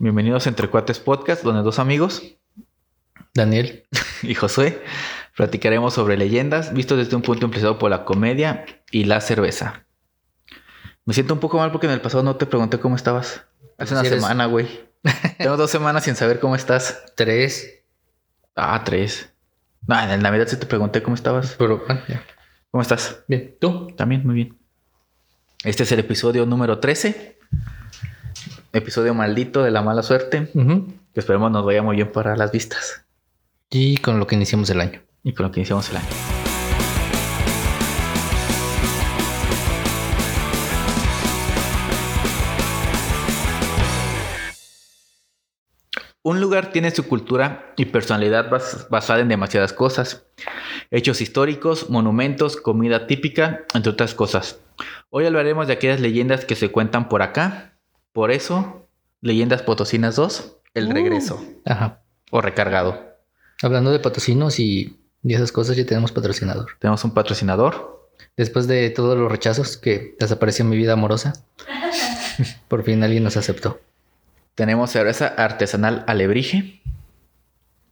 Bienvenidos a Entre Cuates Podcast, donde dos amigos, Daniel. y Josué, platicaremos sobre leyendas vistos desde un punto empezado por la comedia y la cerveza. Me siento un poco mal porque en el pasado no te pregunté cómo estabas. Hace una Si semana, güey. Tengo dos semanas sin saber cómo estás. Tres. Ah, tres. No, en el Navidad sí te pregunté cómo estabas. Pero bueno, ya. ¿Cómo estás? Bien. ¿Tú? También, muy bien. Este es el episodio número 13. Episodio maldito de la mala suerte. Que esperemos nos vaya muy bien para las vistas. Y con lo que iniciamos el año. Y con lo que iniciamos el año. Un lugar tiene su cultura y personalidad bas- basada en demasiadas cosas. Hechos históricos, monumentos, comida típica, entre otras cosas. Hoy hablaremos de aquellas leyendas que se cuentan por acá. Por eso, Leyendas Potosinas 2, el Uh. regreso. Ajá. O recargado. Hablando de patrocinos y, y esas cosas, ya tenemos patrocinador. Tenemos un patrocinador. Después de todos los rechazos que desapareció en mi vida amorosa, por fin alguien nos aceptó. Tenemos cerveza artesanal alebrije.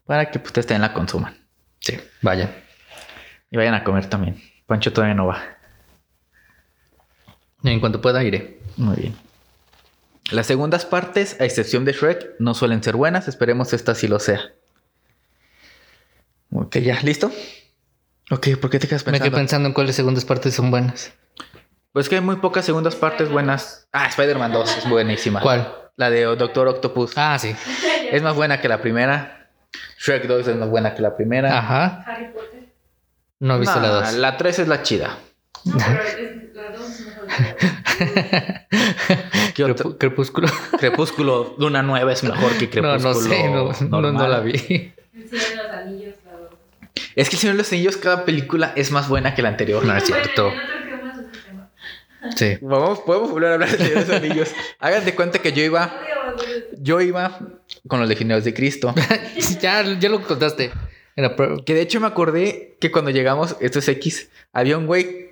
Para que ustedes también la consuman. Sí. Vaya. Y vayan a comer también. Pancho todavía no va. En cuanto pueda, iré. Muy bien. Las segundas partes, a excepción de Shrek, no suelen ser buenas. Esperemos esta sí lo sea. Ok, ya, ¿listo? Ok, ¿por qué te quedas Me pensando? quedé pensando en cuáles segundas partes son buenas. Pues que hay muy pocas segundas partes buenas. Ah, Spider-Man 2 es buenísima. ¿Cuál? La de Doctor Octopus. Ah, sí. Es más buena que la primera. Shrek 2 es más buena que la primera. Ajá. Harry Potter. No he visto Nah, la dos. La 3 es la chida. No, pero es, la dos es mejor Crepúsculo. Crepúsculo Luna Nueva es mejor que Crepúsculo. no sé, no, no, no la vi. El Señor de los Anillos. Es que el Señor de los Anillos, cada película es más buena que la anterior. No, es cierto. Sí. Vamos, podemos volver a hablar de los Anillos. Hagan de cuenta que yo iba, yo iba con los legionarios de Cristo. ya, ya lo contaste. Era Que de hecho me acordé que cuando llegamos, esto es X, había un güey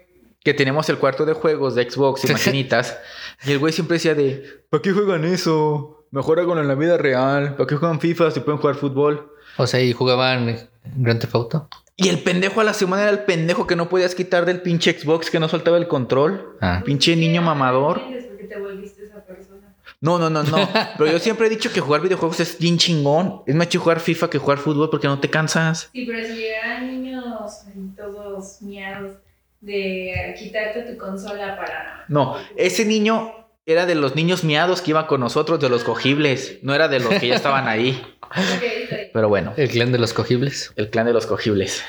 que teníamos el cuarto de juegos de Xbox y maquinitas. y el güey siempre decía de, ¿para qué juegan eso? Mejor háganlo en la vida real. ¿Para qué juegan FIFA si pueden jugar fútbol? O sea, y jugaban Grand Theft Auto. Y el pendejo a la semana era el pendejo que no podías quitar del pinche Xbox que no soltaba el control. Ah. Pinche niño mamador. entiendes por qué te volviste esa persona. No, no, no, no. Pero yo siempre he dicho que jugar videojuegos es bien chingón. Es más chido jugar FIFA que jugar fútbol porque no te cansas. Sí, pero si llegaran niños todos miados de quitarte tu consola para. No, ese niño era de los niños miados que iban con nosotros, de los cogibles. No era de los que ya estaban ahí. Pero bueno, El clan de los cogibles. el clan de los cogibles.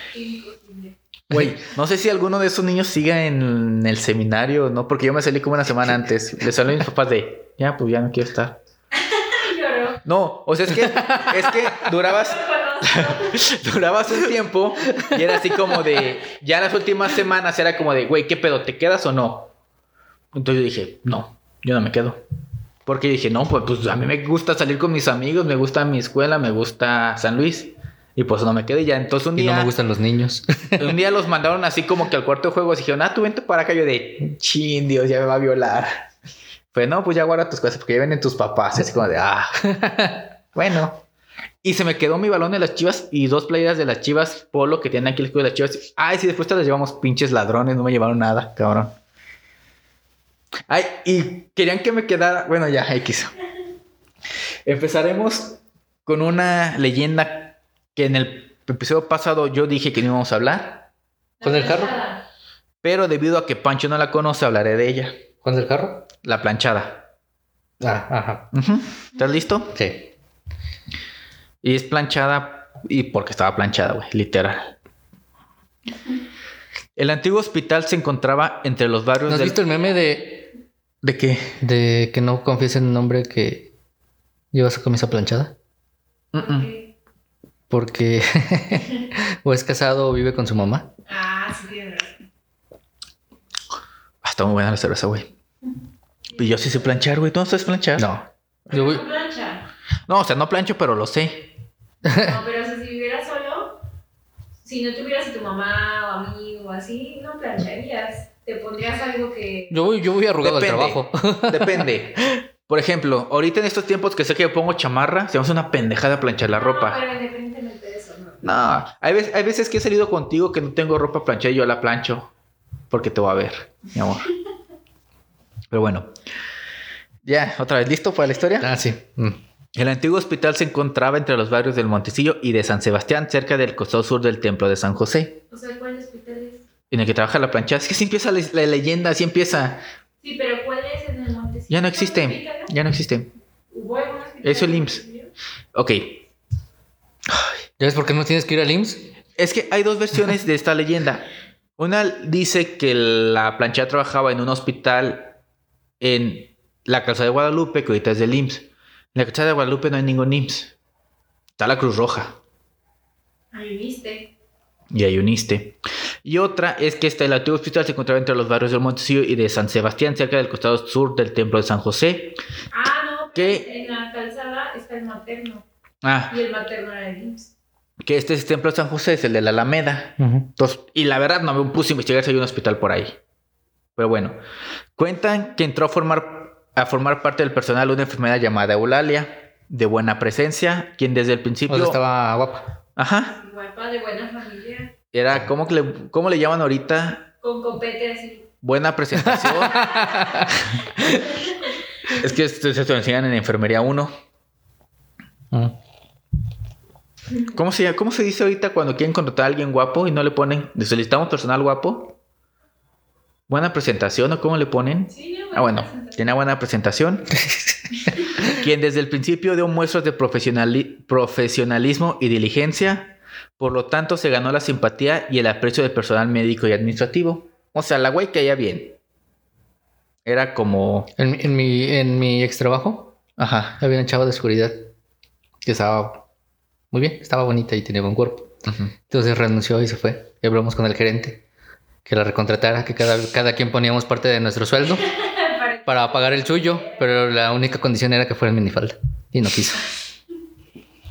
Güey, no sé si alguno de esos niños siga en el seminario, ¿no? Porque yo me salí como una semana antes. Le salí a mis papás de, ya, pues ya no quiero estar. Lloró. No, o sea, es que, es que durabas, durabas un tiempo y era así como de, ya las últimas semanas era como de, güey, ¿qué pedo? ¿Te quedas o no? Entonces yo dije, no, yo no me quedo. Porque dije, no, pues, pues a mí me gusta salir con mis amigos, me gusta mi escuela, me gusta San Luis. Y pues no me quedé ya. Entonces un Y no día, me gustan los niños. un día los mandaron así como que al cuarto de juegos y dijeron, ah, tú vente para acá. Yo de, chin, Dios, ya me va a violar. Pues no, pues ya guarda tus cosas porque ya vienen tus papás. Así como de, ah, bueno. Y se me quedó mi balón de las chivas y dos playeras de las chivas polo que tienen aquí el escudo de las chivas. Ay, sí, después te las llevamos pinches ladrones, no me llevaron nada, cabrón. Ay, y querían que me quedara. Bueno, ya, X. Empezaremos con una leyenda que en el episodio pasado yo dije que no íbamos a hablar. ¿Con el carro? Pero debido a que Pancho no la conoce, hablaré de ella. ¿Con el carro? La planchada. Ah, ajá. ¿Estás listo? Sí. Y es planchada y porque estaba planchada, güey, literal. El antiguo hospital se encontraba entre los barrios ¿No has del- visto el meme de, ¿De qué? de que no confíes en un hombre que lleva su camisa planchada? Porque o es casado o vive con su mamá. Ah, sí. Ah, está muy buena la cerveza, güey. Y yo sí sé planchar, güey. ¿Tú no sabes planchar? No. Yo voy- No o sea, no plancho, pero lo sé. No, pero o sea, si vivieras solo, si no tuvieras a tu mamá o amigo o así, no plancharías. Te pondrías algo que. Yo voy, yo voy arrugado Depende. al trabajo. Depende. Por ejemplo, ahorita en estos tiempos que sé que yo pongo chamarra, se me hace una pendejada planchar la No, ropa. pero independientemente de eso, no. No, hay veces, hay veces que he salido contigo que no tengo ropa planchada y yo la plancho. Porque te voy a ver, mi amor. Pero bueno. Ya, otra vez, ¿listo para la historia? Ah, sí. Mm. El antiguo hospital se encontraba entre los barrios del Montecillo y de San Sebastián, cerca del costado sur del templo de San José, O sea, ¿cuál hospital es? en el que trabaja la planchada. Es que así empieza la, la leyenda, así empieza. Sí, pero ¿cuál es en el Montecillo? Ya no ¿Cuál existe, ya no existe. ¿Hubo algún hospital Eso el en IMSS. Ok, ¿Ya ves por qué no tienes que ir al IMSS? Es que hay dos versiones de esta leyenda. Una dice que la planchada trabajaba en un hospital en la calzada de Guadalupe, que ahorita es del IMSS. En la calzada de Guadalupe no hay ningún IMSS. Está la Cruz Roja Ahí viste. y hay un ISTE. Y otra es que este, el antiguo hospital se encontraba entre los barrios del Montecillo y de San Sebastián, cerca del costado sur del templo de San José. Ah, no, pero en la calzada está el materno. Ah, Y el materno era el IMSS. que este templo de San José es el de la Alameda. Entonces, y la verdad no me puse a investigar si hay un hospital por ahí. Pero bueno, cuentan que entró a formar, a formar parte del personal una enfermera llamada Eulalia, de buena presencia, quien desde el O principio... sea, estaba guapa. Ajá, Guapa, de buena familia. era, ¿cómo, que le, ¿cómo le llaman ahorita? Con copete así. Buena presentación. es que esto se lo enseñan en enfermería 1. Mm. ¿Cómo se, llama- ¿Cómo se dice ahorita cuando quieren contratar a alguien guapo y no le ponen, solicitamos personal guapo? Buena presentación o cómo le ponen? Sí, no, Ah, bueno, presentación. Tenía buena presentación. Quien desde el principio dio muestras de profesionali- profesionalismo y diligencia, por lo tanto se ganó la simpatía y el aprecio del personal médico y administrativo. O sea, la güey caía bien. Era como... En, mi- en mi, en mi ex trabajo Ajá. había una chava de seguridad que estaba muy bien, estaba bonita y tenía buen cuerpo. Entonces renunció y se fue. Y hablamos con el gerente que la recontratara, que cada, cada quien poníamos parte de nuestro sueldo Para- pagar el suyo, pero la única condición era que fuera en minifalda. Y no quiso.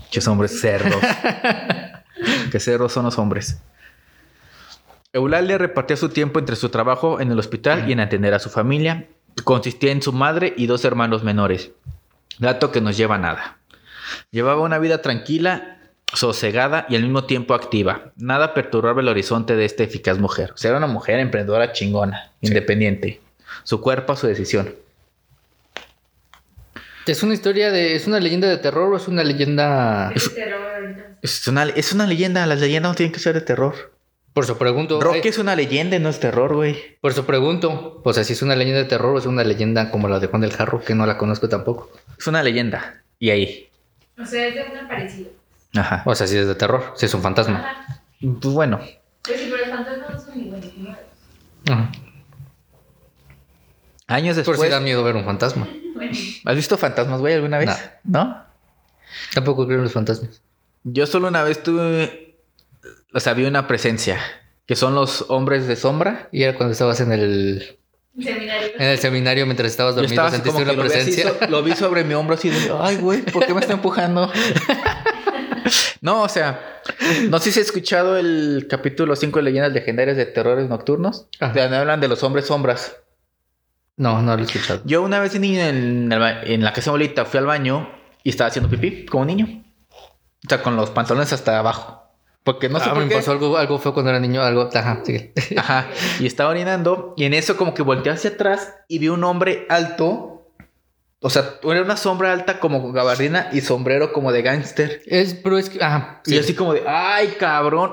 Muchos hombres cerdos. que cerdos son los hombres. Eulalia repartía su tiempo entre su trabajo en el hospital y en atender a su familia. Consistía en su madre y dos hermanos menores. Dato que nos lleva a nada. Llevaba una vida tranquila, sosegada y al mismo tiempo activa. Nada perturbaba el horizonte de esta eficaz mujer. O sea, era una mujer emprendedora chingona, independiente. Su cuerpo, su decisión. ¿Es una historia de... ¿Es una leyenda de terror o es una leyenda... Es terror ahorita. Es una, es una leyenda. Las leyendas no tienen que ser de terror. Por eso pregunto... Rocky ay, es una leyenda y no es terror, güey. Por eso pregunto. O sea, si es una leyenda de terror o es una leyenda como la de Juan del Jarro, que no la conozco tampoco. Es una leyenda. Y ahí. O sea, es de una parecida. Ajá. O sea, si es de terror, si es un fantasma. Ajá. Pues bueno. Pues sí, pero los fantasmas no son iguales. ¿no? Ajá. Años Por después. si da miedo ver un fantasma. ¿Has visto fantasmas, güey, alguna vez? ¿No? Tampoco creo en los fantasmas. Yo solo una vez tuve. O sea, vi una presencia. Que son los hombres de sombra. Y era cuando estabas en el, seminario. en el seminario mientras estabas dormido, estaba sentiste una lo vi, así presencia. so- lo vi sobre mi hombro así de, ay, güey, ¿por qué me está empujando? no, o sea, no sé si has escuchado el capítulo 5 de Leyendas Legendarias de Terrores Nocturnos. Ajá. Donde hablan de los hombres sombras. No, no lo he escuchado. Yo una vez en, el ba- en la casa abuelita fui al baño y estaba haciendo pipí como niño. O sea, con los pantalones hasta abajo. Porque no sé Ah, por me qué. pasó algo, algo feo cuando era niño, algo. Ajá, sigue. Ajá. Y estaba orinando y en eso como que volteé hacia atrás y vi un hombre alto. O sea, era una sombra alta como con gabardina y sombrero como de gángster. Es, pero es que. Ajá. Y yo así como de, ay, cabrón.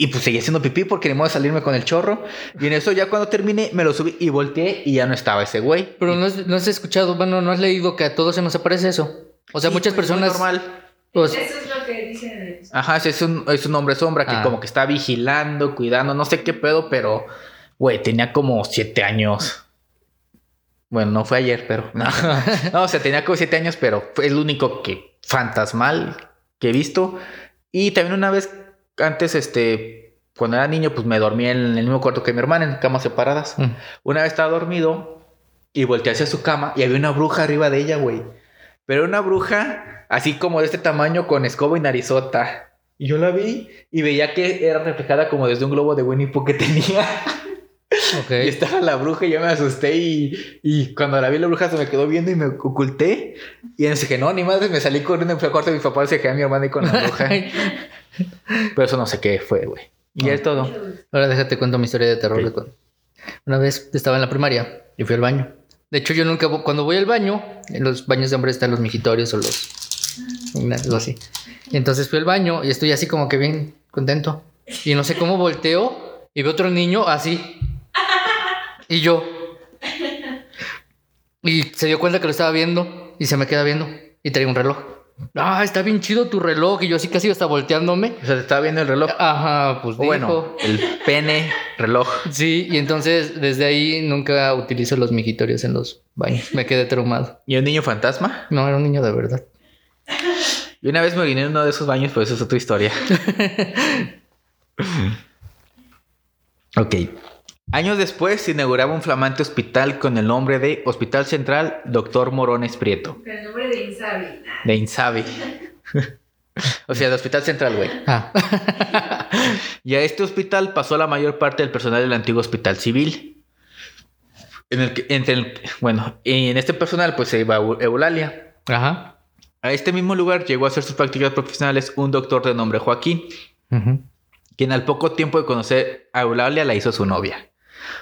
Y pues seguí haciendo pipí porque ni modo de salirme con el chorro. Y en eso ya cuando terminé me lo subí y volteé y ya no estaba ese güey. Pero no has, no has escuchado, bueno, no has leído que a todos se nos aparece eso. O sea, Sí, muchas pues, personas. normal. pues, Eso es lo que dicen. Ajá, sí, es un, es un hombre sombra que Ah. como que está vigilando, cuidando, no sé qué pedo, pero, güey, tenía como siete años. Bueno, no fue ayer, pero... No, No, o sea, tenía como siete años, pero fue el único que fantasmal que he visto. Y también una vez, antes, este, cuando era niño, pues me dormí en el mismo cuarto que mi hermana, en camas separadas. mm. Una vez estaba dormido y volteé hacia su cama y había una bruja arriba de ella, güey. Pero una bruja así como de este tamaño con escoba y narizota. Y yo la vi y veía que era reflejada como desde un globo de Winnie Pooh que tenía. Y estaba la bruja y yo me asusté y, y cuando la vi la bruja se me quedó viendo y me oculté. Y en ese que no, ni madre, me salí corriendo y fui a cuarto de mi papá y se quedó mi hermana ahí con la bruja. Pero eso no sé qué fue, güey. Y es todo. Ahora déjate cuento mi historia de terror. De Una vez estaba en la primaria y fui al baño. De hecho, yo nunca, cuando voy al baño, en los baños de hombres están los mijitorios o los... algo así. Y entonces fui al baño y estoy así como que bien contento. Y no sé cómo volteo y veo otro niño así. Y yo. Y se dio cuenta que lo estaba viendo y se me queda viendo y traía un reloj. Ah, está bien chido tu reloj. Y yo así casi hasta volteándome. O sea, te estaba viendo el reloj. Ajá, pues O bueno, dijo. el pene reloj. Sí, y entonces desde ahí nunca utilizo los mijitorios en los baños. Me quedé traumado. ¿Y un niño fantasma? No, era un niño de verdad. Y una vez me vine en uno de esos baños, pero eso es otra historia. ok. Años después se inauguraba un flamante hospital con el nombre de Hospital Central Dr. Morones Prieto, Con el nombre de Insabi. de Insabi. o sea, de Hospital Central, güey. Ah, Y a este hospital pasó la mayor parte del personal del antiguo hospital civil. En el que, entre el- bueno, en este personal pues se iba Eu- Eulalia. ajá. A este mismo lugar llegó a hacer sus prácticas profesionales un doctor de nombre Joaquín, quien al poco tiempo de conocer a Eulalia la hizo su novia.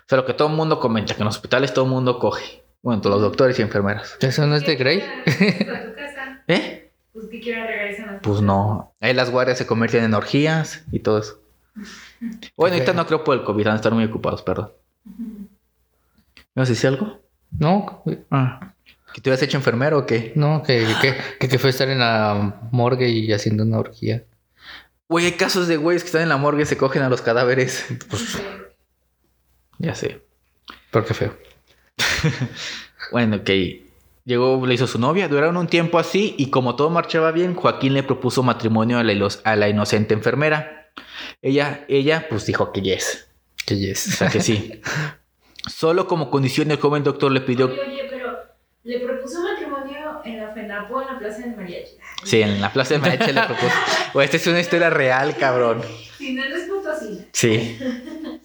O sea, lo que todo el mundo comenta, que en los hospitales todo el mundo coge. Bueno, todos los doctores y enfermeras. ¿Eso no es de Grey? ¿A tu casa? ¿Eh? Pues que quiera regresar a Pues no. Ahí las guardias se convierten en orgías y todo eso. Bueno, ahorita no creo por el COVID, van a estar muy ocupados, perdón. ¿Me vas a decir algo? No, Ah. ¿Que te hubieras hecho enfermero o qué? no, que, que, que, que fue estar en la morgue y haciendo una orgía. Güey, hay casos de güeyes que están en la morgue y se cogen a los cadáveres. Sí. Ya sé. Pero qué feo. Bueno, ok. Llegó, le hizo su novia, duraron un tiempo así y como todo marchaba bien, Joaquín le propuso matrimonio a la, a la inocente enfermera. Ella, ella, pues dijo que yes. Que O yes. sea que sí. Solo como condición el joven doctor le pidió... Oye, oye, pero le propuso matrimonio en la FENAPO, en la Plaza del Mariachi. Sí, en la plaza de Mariachi le propuso... Güey, esta es una historia real, cabrón. Si no, no es Potosí. Sí.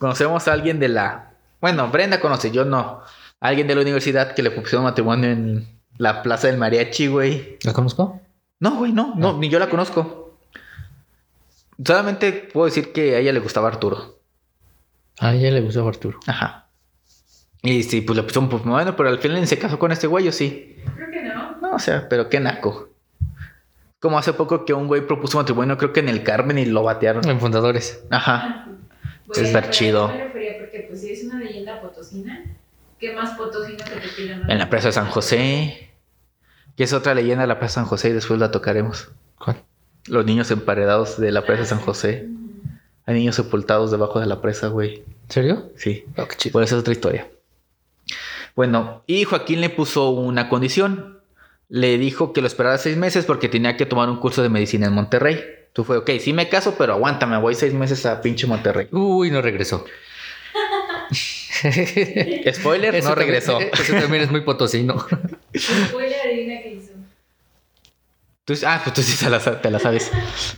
Conocemos a alguien de la... Bueno, Brenda conoce, yo no. Alguien de la universidad que le propusieron matrimonio en la plaza del mariachi, güey. ¿La conozco? No, güey, no, no, ni yo la conozco. Solamente puedo decir que a ella le gustaba Arturo. A ella le gustó Arturo. Ajá. Y sí, pues le pusieron, pues bueno, pero al final se casó con este güey, ¿o sí? Creo que no. No, o sea, pero qué naco. Como hace poco que un güey propuso matrimonio, creo que en el Carmen y lo batearon. En fundadores. Ajá. Bueno, Está pero chido. me refería porque, pues, si es una leyenda potosina, ¿qué más potosino que te? En la Plaza de San José. Que es otra leyenda de la Plaza de San José y después la tocaremos. ¿Cuál? Los niños emparedados de la Plaza de San José. Hay niños sepultados debajo de la presa, güey. ¿En serio? Sí. Oh, qué chido. Pues esa es otra historia. Bueno, y Joaquín le puso una condición. Le dijo que lo esperara seis meses porque tenía que tomar un curso de medicina en Monterrey. Tú fue, ok, sí me caso, pero aguántame, voy seis meses a pinche Monterrey. Uy, no regresó. Spoiler, Eso no también- regresó. Eso también es muy potosino. Spoiler, adivina qué hizo. Tú- ah, pues tú sí te la sabes.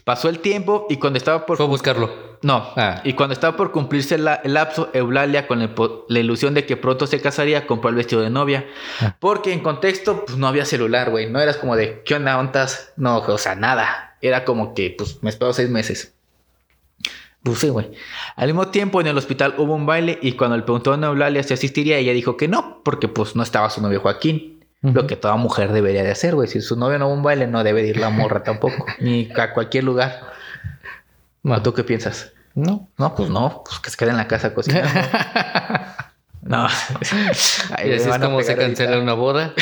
Pasó el tiempo y cuando estaba por... Fue a buscarlo. No, Ah. y cuando estaba por cumplirse la- el lapso, Eulalia, con el la ilusión de que pronto se casaría, compró el vestido de novia. Ah. Porque en contexto, pues no había celular, güey. No eras como de, ¿qué onda, ontas? No, o sea, nada. Era como que, pues, me espero seis meses. Pues sí, güey. Al mismo tiempo, en el hospital hubo un baile y cuando le preguntó a Eulalia si asistiría, ella dijo que no, porque pues no estaba su novio Joaquín. Lo que toda mujer debería de hacer, güey. Si su novio no va a un baile, no debe de ir la morra tampoco. Ni a cualquier lugar. ¿O tú qué piensas? No. No, pues no, pues que se quede en la casa cocinando. No. Ay, y así es van a como se pegar cancela ahorita. una boda.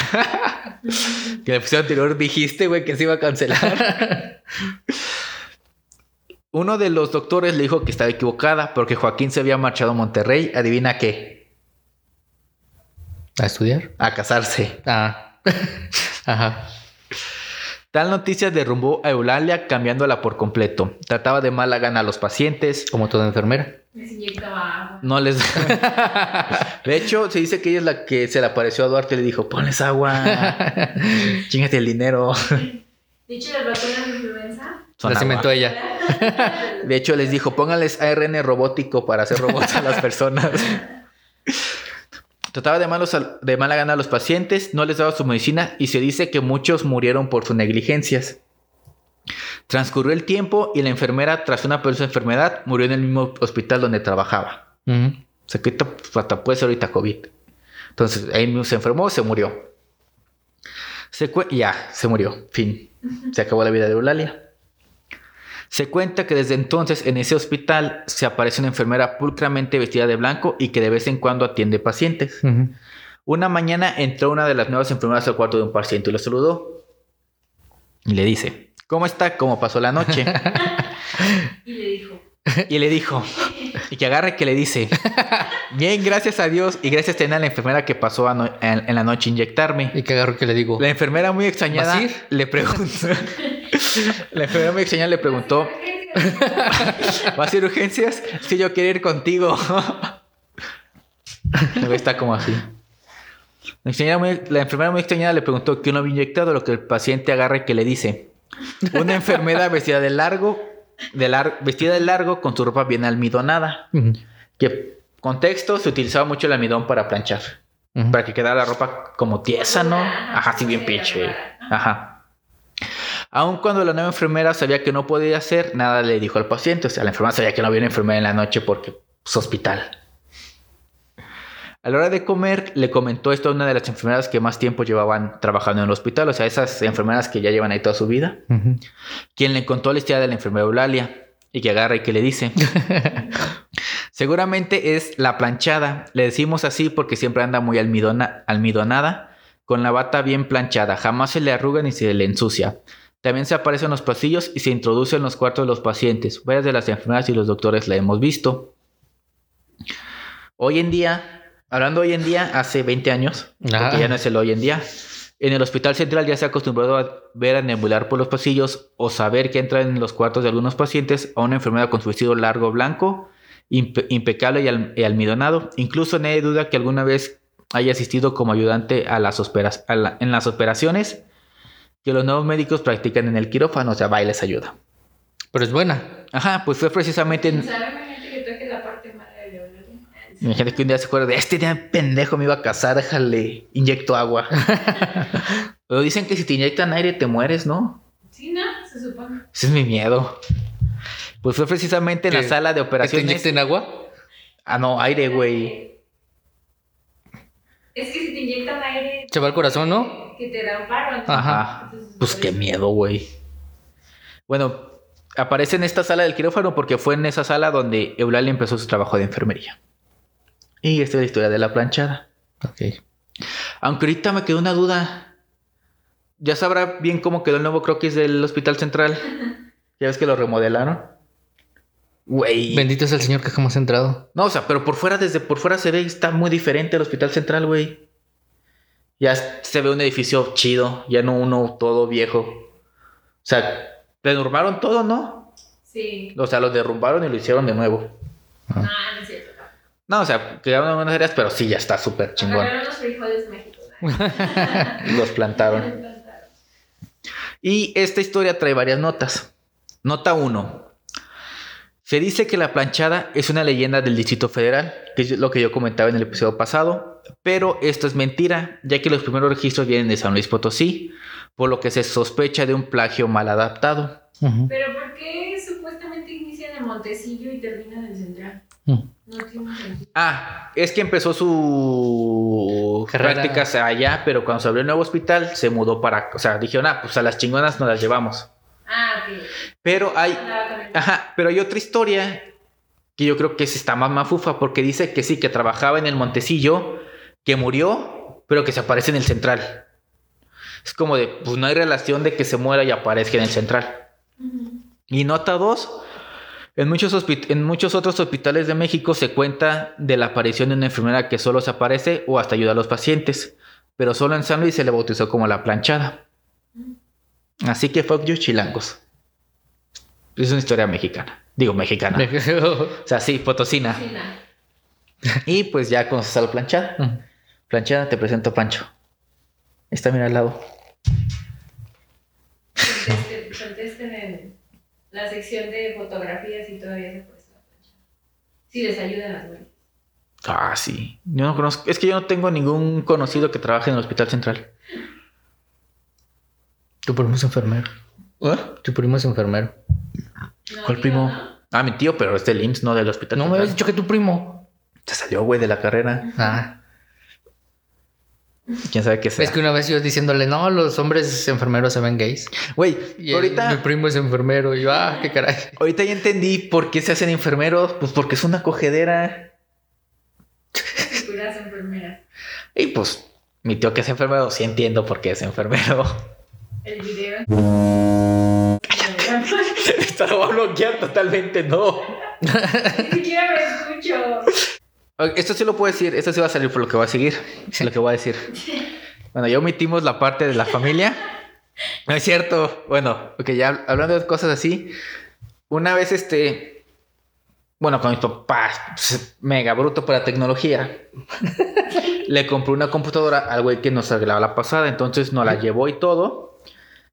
Que en el episodio anterior dijiste, güey, que se iba a cancelar. Uno de los doctores le dijo que estaba equivocada porque Joaquín se había marchado a Monterrey. Adivina qué. ¿A estudiar? A casarse. Ah. Ajá. Tal noticia derrumbó a Eulalia cambiándola por completo. Trataba de mala gana a los pacientes. Como toda enfermera. Les inyectaba agua. No les. De hecho, se dice que ella es la que se le apareció a Duarte y le dijo: Ponles agua. Chingate el dinero. Dicho las vacunas de influenza. Son La cimentó agua. ella. De hecho, les dijo: Pónganles ARN robótico para hacer robots a las personas. Trataba de, malos al- de mala gana a los pacientes, no les daba su medicina y se dice que muchos murieron por sus negligencias. Transcurrió el tiempo y la enfermera, tras una peor enfermedad, murió en el mismo hospital donde trabajaba. Ujú. O sea, que ahorita, pues, hasta puede ser ahorita COVID. Entonces, ahí mismo se enfermó, se murió. Se ya, se murió. Fin. Se acabó la vida de Eulalia. Se cuenta que desde entonces en ese hospital se aparece una enfermera pulcramente vestida de blanco y que de vez en cuando atiende pacientes. Una mañana entró una de las nuevas enfermeras al cuarto de un paciente y lo saludó. Y le dice, ¿cómo está? ¿Cómo pasó la noche? Y le dijo, Y le dijo, y que agarre que le dice, bien, gracias a Dios y gracias también a la enfermera que pasó ano- en, en la noche a inyectarme. Y que agarro que le digo. La enfermera muy extrañada le preguntó, la enfermera muy extrañada le preguntó, ¿vas a ir urgencias? Sí, yo quiero ir contigo. Está como así. La, extrañada muy- la enfermera muy extrañada le preguntó que uno había inyectado, lo que el paciente agarra y que le dice, una enfermera vestida de largo, de lar- vestida de largo con su ropa bien almidonada. Que contexto se utilizaba mucho el almidón para planchar. Para que quedara la ropa como tiesa, ¿no? Ajá, sí, bien pinche. Ajá. Aun cuando la nueva enfermera sabía que no podía hacer, nada le dijo al paciente. O sea, la enfermera sabía que no había una enfermera en la noche porque es hospital. A la hora de comer, le comentó esto a una de las enfermeras que más tiempo llevaban trabajando en el hospital. O sea, esas enfermeras que ya llevan ahí toda su vida. Ujú. Quien le contó la historia de la enfermera Eulalia. Y que agarra y que le dice. Seguramente es la planchada. Le decimos así porque siempre anda muy almidona- almidonada, con la bata bien planchada. Jamás se le arruga ni se le ensucia. También se aparece en los pasillos y se introduce en los cuartos de los pacientes. Varias de las enfermeras y los doctores la hemos visto. Hoy en día, hablando hoy en día, hace 20 años, porque ya no es el hoy en día. En el hospital central ya se ha acostumbrado a ver a nebular por los pasillos o saber que entra en los cuartos de algunos pacientes a una enfermera con su vestido largo blanco, impe- impecable y, al- y almidonado. Incluso nadie duda que alguna vez haya asistido como ayudante a las operas- a la- en las operaciones que los nuevos médicos practican en el quirófano, o sea, va y les ayuda. Pero es buena. Ajá, pues fue precisamente en, ¿Sabe gente que toque la parte mala de Eulalia? Imagínate que un día se acuerda de este día pendejo me iba a casar, déjale, inyecto agua. Pero dicen que si te inyectan aire te mueres, ¿no? Sí, ¿no? Se supone. Ese es mi miedo. Pues fue precisamente en la sala de ¿Que te operaciones. inyecten agua? Ah, no, aire, güey. Es que si te inyectan aire. Se va al corazón, ¿no? Que te da un paro. Ajá. Entonces, Pues qué miedo, güey. Bueno, aparece en esta sala del quirófano porque fue en esa sala donde Eulalia empezó su trabajo de enfermería. Y esta es la historia de la planchada. Ok. Aunque ahorita me quedó una duda. Ya sabrá bien cómo quedó el nuevo croquis del Hospital Central. Ya ves que lo remodelaron. Güey. Bendito es el Señor que jamás ha entrado. No, o sea, pero por fuera, desde por fuera se ve, está muy diferente el Hospital Central, güey. Ya se ve un edificio chido, ya no uno todo viejo. O sea, derrumbaron todo, ¿no? Sí. O sea, lo derrumbaron y lo hicieron de nuevo. Ah, no es cierto. No, o sea, quedaron algunas áreas, pero sí, ya está súper chingón. Los frijoles. ¿no? Los plantaron. Y esta historia trae varias notas. Nota 1. Se dice que la planchada es una leyenda del Distrito Federal, que es lo que yo comentaba en el episodio pasado, pero esto es mentira, ya que los primeros registros vienen de San Luis Potosí, por lo que se sospecha de un plagio mal adaptado. Pero ¿por qué supuestamente inician en Montesillo y terminan en Central? Sentido. Ah, es que empezó su Carrera. prácticas allá, pero cuando se abrió el nuevo hospital se mudó para, o sea, dijeron, ah, pues a las chingonas nos las llevamos. Ah, ok. Pero hay, Ajá, pero hay otra historia que yo creo que esa está más mafufa porque dice que sí, que trabajaba en el Montecillo, que murió, pero que se aparece en el Central. Es como de, pues no hay relación de que se muera y aparezca en el Central. Y nota dos, en muchos, hospi- en muchos otros hospitales de México se cuenta de la aparición de una enfermera que solo se aparece o hasta ayuda a los pacientes, pero solo en San Luis se le bautizó como la planchada. Así que fuck you chilangos. Es una historia mexicana. Digo mexicana. O sea, sí, potosina. Y pues ya conoces a la planchada. Ujú. Planchada, te presento a Pancho. Está mira al lado. Contesten, contesten en la sección de fotografías y todavía se puede plancha. Si les ayudan las mujeres. Ah, sí. Yo no conozco. Es que yo no tengo ningún conocido que trabaje en el hospital central. Tu primo es enfermero. ¿Eh? Tu primo es enfermero. No, ¿Cuál primo? ¿no? Ah, mi tío, pero es del IMSS, no del hospital No me habías dicho que tu primo. Se salió, güey, de la carrera. Ah. ¿Quién sabe qué sea? Es que una vez yo diciéndole, no, los hombres enfermeros se ven gays. Güey, Y él, ahorita... mi primo es enfermero. Y yo, ah, qué caray. Ahorita ya entendí por qué se hacen enfermeros. Pues porque es una cogedera. Puras enfermeras. Y pues, mi tío que es enfermero, sí entiendo por qué es enfermero. El video. Esto lo va a bloquear totalmente, no. Ni siquiera me escucho. Esto sí lo puedo decir, esto sí va a salir por lo que voy a seguir. Lo que voy a decir. Bueno, ya omitimos la parte de la familia. No es cierto. Bueno, porque ya hablando de cosas así. Una vez este. Bueno, con mis papás, pues, mega bruto para tecnología. Le compré una computadora al güey que nos arreglaba la pasada. Entonces nos la llevó y todo.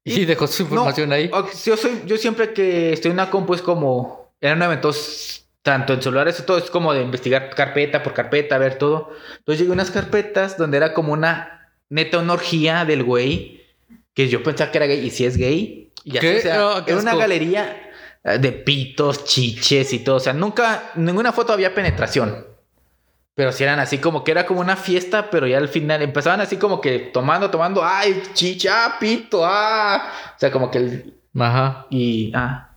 Y dejó su información No, ahí. Yo, soy, yo siempre que estoy en una compu es como. Era un evento s- tanto en celulares todo, es como de investigar carpeta por carpeta, ver todo. Entonces llegué a unas carpetas donde era como una neta una orgía del güey. Que yo pensaba que era gay y si es gay. Y así, era una galería eh, de pitos, chiches y todo. O sea, nunca, ninguna foto había penetración. Pero si eran así como que era como una fiesta, pero ya al final empezaban así como que tomando, tomando, ay, chicha, pito, ah. O sea, como que el, Ajá. y ah,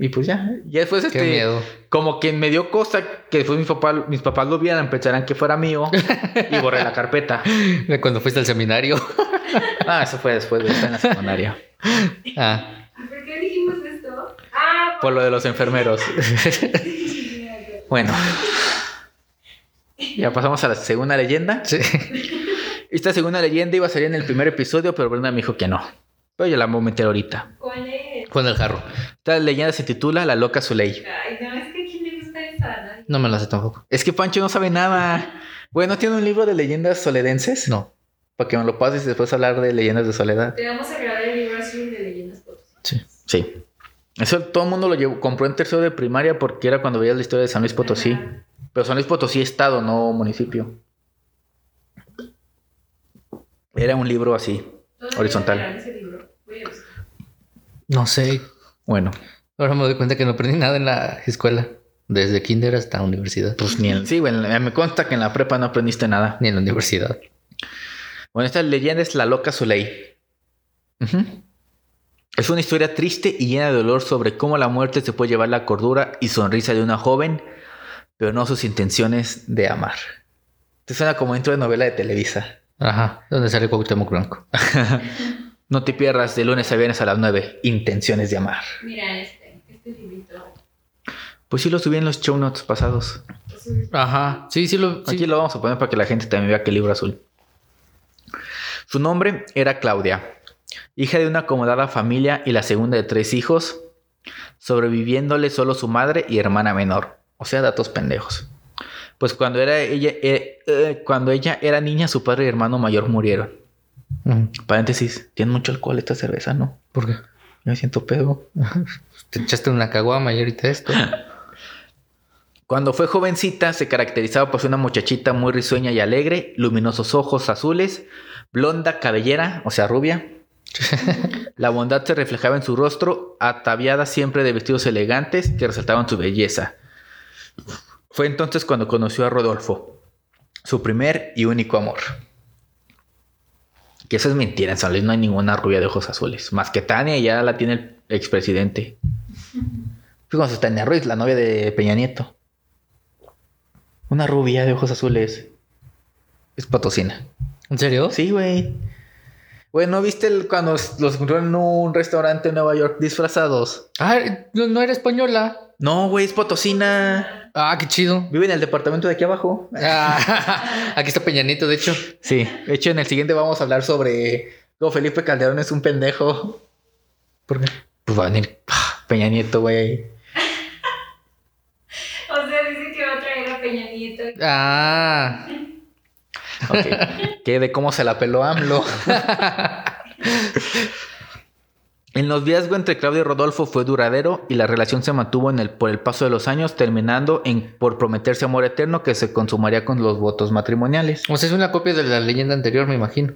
y pues ya, ya después Qué este, miedo. como que me dio cosa que después mis papás, mis papás lo vieran, pensaran que fuera mío y borré la carpeta. De cuando fuiste al seminario. Ah, eso fue después de estar en la secundaria. ah. ¿Por qué dijimos esto? Ah, Por lo de los enfermeros. Bueno. Ya pasamos a la segunda leyenda. Sí. Esta segunda leyenda iba a salir en el primer episodio, pero Brenda me dijo que no. Pero yo la voy a meter ahorita. ¿Cuál es? Con el jarro. Esta leyenda se titula La loca Zuley. Ay, no, es que a quién le gusta esa, ¿no? No me lo sé tampoco. Es que Pancho no sabe nada. Bueno, ¿tiene un libro de leyendas soledenses? No. Para que me lo pases y después hablar de leyendas de soledad. Te vamos a grabar el libro azul de leyendas Potosí. Sí. Sí. Eso todo el mundo lo llevó, compró en tercero de primaria porque era cuando veías la historia de San Luis Potosí. Ajá. Pero San Luis Potosí estado, no municipio. Era un libro así. Horizontal. me regalan ese libro. Voy a buscar. No sé. Bueno, Ahora me doy cuenta que no aprendí nada en la escuela. Desde kinder hasta universidad. pues ni en... Sí, bueno, me consta que en la prepa no aprendiste nada. Ni en la universidad. Bueno, esta leyenda es La Loca Soleil. Ujú. Es una historia triste y llena de dolor sobre cómo la muerte se puede llevar la cordura y sonrisa de una joven, pero no sus intenciones de amar. Te suena como intro de novela de Televisa. Ajá. ¿Dónde sale Cuauhtémoc Blanco? No te pierdas de lunes a viernes a las 9. Intenciones de amar. Mira este, este librito. Pues sí lo subí en los show notes pasados. Ajá. Sí, sí lo. sí. Aquí lo vamos a poner para que la gente también vea que libro azul. Su nombre era Claudia, hija de una acomodada familia y la segunda de tres hijos, sobreviviéndole solo su madre y hermana menor. O sea, datos pendejos. Pues cuando era ella, eh, eh, cuando ella era niña, su padre y hermano mayor murieron. Paréntesis, tiene mucho alcohol esta cerveza, ¿no? ¿Por qué? Yo me siento pedo. Te echaste una caguama y ahorita esto. Cuando fue jovencita, se caracterizaba por ser una muchachita muy risueña y alegre, luminosos ojos azules, blonda cabellera, o sea, rubia. La bondad se reflejaba en su rostro, ataviada siempre de vestidos elegantes que resaltaban su belleza. Fue entonces cuando conoció a Rodolfo, su primer y único amor. Que eso es mentira, en San Luis no hay ninguna rubia de ojos azules. Más que Tania, ya la tiene el expresidente. Con Tania Ruiz, la novia de Peña Nieto. Una rubia de ojos azules. Es patocina. ¿En serio? Sí, güey. Güey, ¿no viste el- cuando los encontraron en un restaurante en Nueva York disfrazados? Ah, no, no era española. No, güey, es potosina. Ah, qué chido. Vive en el departamento de aquí abajo. Ah, aquí está Peñanito, de hecho. Sí, de hecho en el siguiente vamos a hablar sobre cómo Felipe Calderón es un pendejo. ¿Por qué? Pues va a venir ah, Peña Nieto, güey. O sea, dice que va a traer a Peña Nieto. Ah, Ok. que de cómo se la peló AMLO. El noviazgo entre Claudia y Rodolfo fue duradero y la relación se mantuvo en el, por el paso de los años, terminando en, por prometerse amor eterno que se consumaría con los votos matrimoniales. O sea, es una copia de la leyenda anterior, me imagino.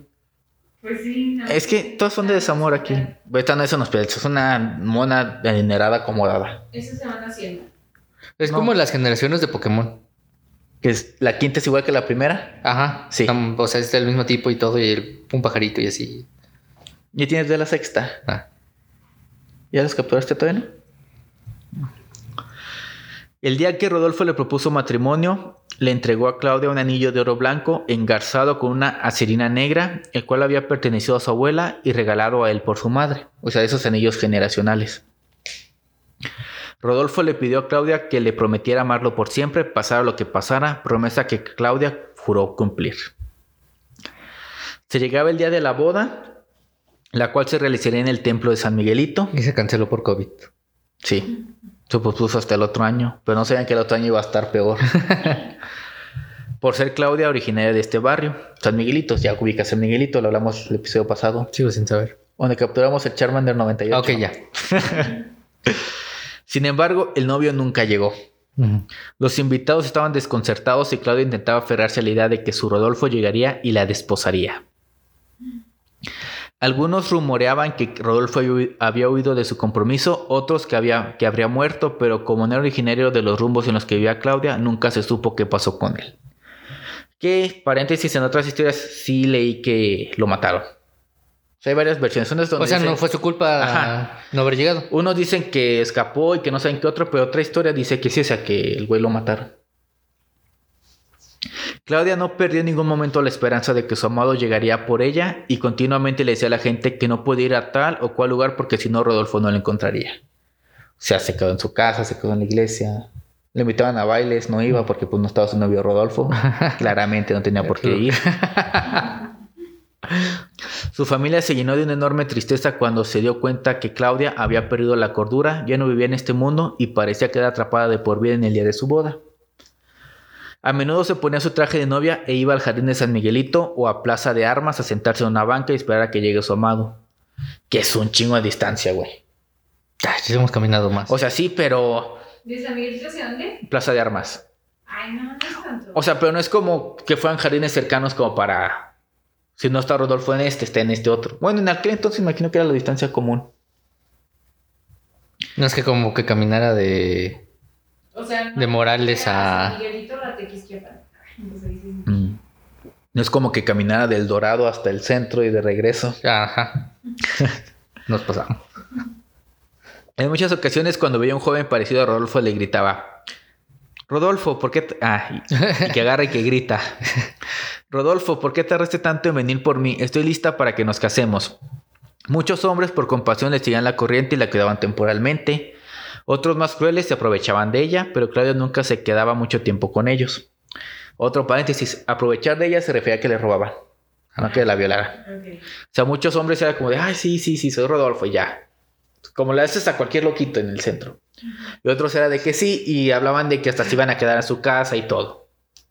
Pues sí. no. Es que todos son de desamor aquí. Esta no es una especie, es una mona adinerada acomodada. Eso se van haciendo. Es No. como las generaciones de Pokémon. Que es, la quinta es igual que la primera. Ajá. Sí. O sea, es del mismo tipo y todo, y el- un pajarito y así. Y tienes de la sexta. Ah. ¿Ya los capturaste todavía? El día que Rodolfo le propuso matrimonio, le entregó a Claudia un anillo de oro blanco engarzado con una acerina negra, el cual había pertenecido a su abuela y regalado a él por su madre. O sea, esos anillos generacionales. Rodolfo le pidió a Claudia que le prometiera amarlo por siempre, pasara lo que pasara, promesa que Claudia juró cumplir. Se llegaba el día de la boda, la cual se realizaría en el templo de San Miguelito. Y se canceló por COVID. Sí, se pospuso hasta el otro año, pero no sabían que el otro año iba a estar peor. Por ser Claudia originaria de este barrio, San Miguelito, ya ubicas San Miguelito, lo hablamos el episodio pasado, Sigo sin saber. donde capturamos el Charmander 98. Ah, ok, ya. Sin embargo, el novio nunca llegó. Los invitados estaban desconcertados y Claudia intentaba aferrarse a la idea de que su Rodolfo llegaría y la desposaría. Algunos rumoreaban que Rodolfo había hui- había huido de su compromiso, otros que, había, que habría muerto, pero como no era originario de los rumbos en los que vivía Claudia, nunca se supo qué pasó con él. Que, paréntesis, en otras historias sí leí que lo mataron. O sea, hay varias versiones. Donde O sea, dicen- no fue su culpa Ajá. no haber llegado. Unos dicen que escapó y que no saben qué otro, pero otra historia dice que sí, o sea, que el güey lo mataron. Claudia no perdió en ningún momento la esperanza de que su amado llegaría por ella y continuamente le decía a la gente que no podía ir a tal o cual lugar porque si no Rodolfo no lo encontraría. O sea, se quedó en su casa, se quedó en la iglesia. Le invitaban a bailes, no iba porque pues no estaba su novio Rodolfo. Claramente no tenía por qué ir. Su familia se llenó de una enorme tristeza cuando se dio cuenta que Claudia había perdido la cordura, ya no vivía en este mundo y parecía quedar atrapada de por vida en el día de su boda. A menudo se ponía su traje de novia e iba al jardín de San Miguelito o a Plaza de Armas a sentarse en una banca y esperar a que llegue su amado. Que es un chingo de distancia, güey. Ay, sí hemos caminado más. O sea, sí, pero ¿De San Miguelito hacia dónde? Plaza de Armas. Ay, no, no es tanto. O sea, pero no es como que fueran jardines cercanos como para... Si no está Rodolfo en este, está en este otro. Bueno, en aquel entonces imagino que era la distancia común. no es que como que caminara de... O sea, no- de Morales a- Miguelito Tequisquiapan. No. Mm. No es como que caminara del Dorado hasta el centro y de regreso. Ajá. Nos pasamos. En muchas ocasiones cuando veía a un joven parecido a Rodolfo le gritaba, Rodolfo, ¿por qué... t-" Ah, y, y que agarra y que grita. Rodolfo, ¿por qué tardaste tanto en venir por mí? Estoy lista para que nos casemos. Muchos hombres por compasión le seguían la corriente y la cuidaban temporalmente. Otros más crueles se aprovechaban de ella, pero Claudia nunca se quedaba mucho tiempo con ellos. Otro paréntesis, aprovechar de ella se refería a que le robaban, no que la violaran. Ok. O sea, muchos hombres era como de, ay, sí, sí, sí, soy Rodolfo, y ya. Como le haces a cualquier loquito en el centro. Y otros era de que sí, y hablaban de que hasta se iban a quedar en su casa y todo.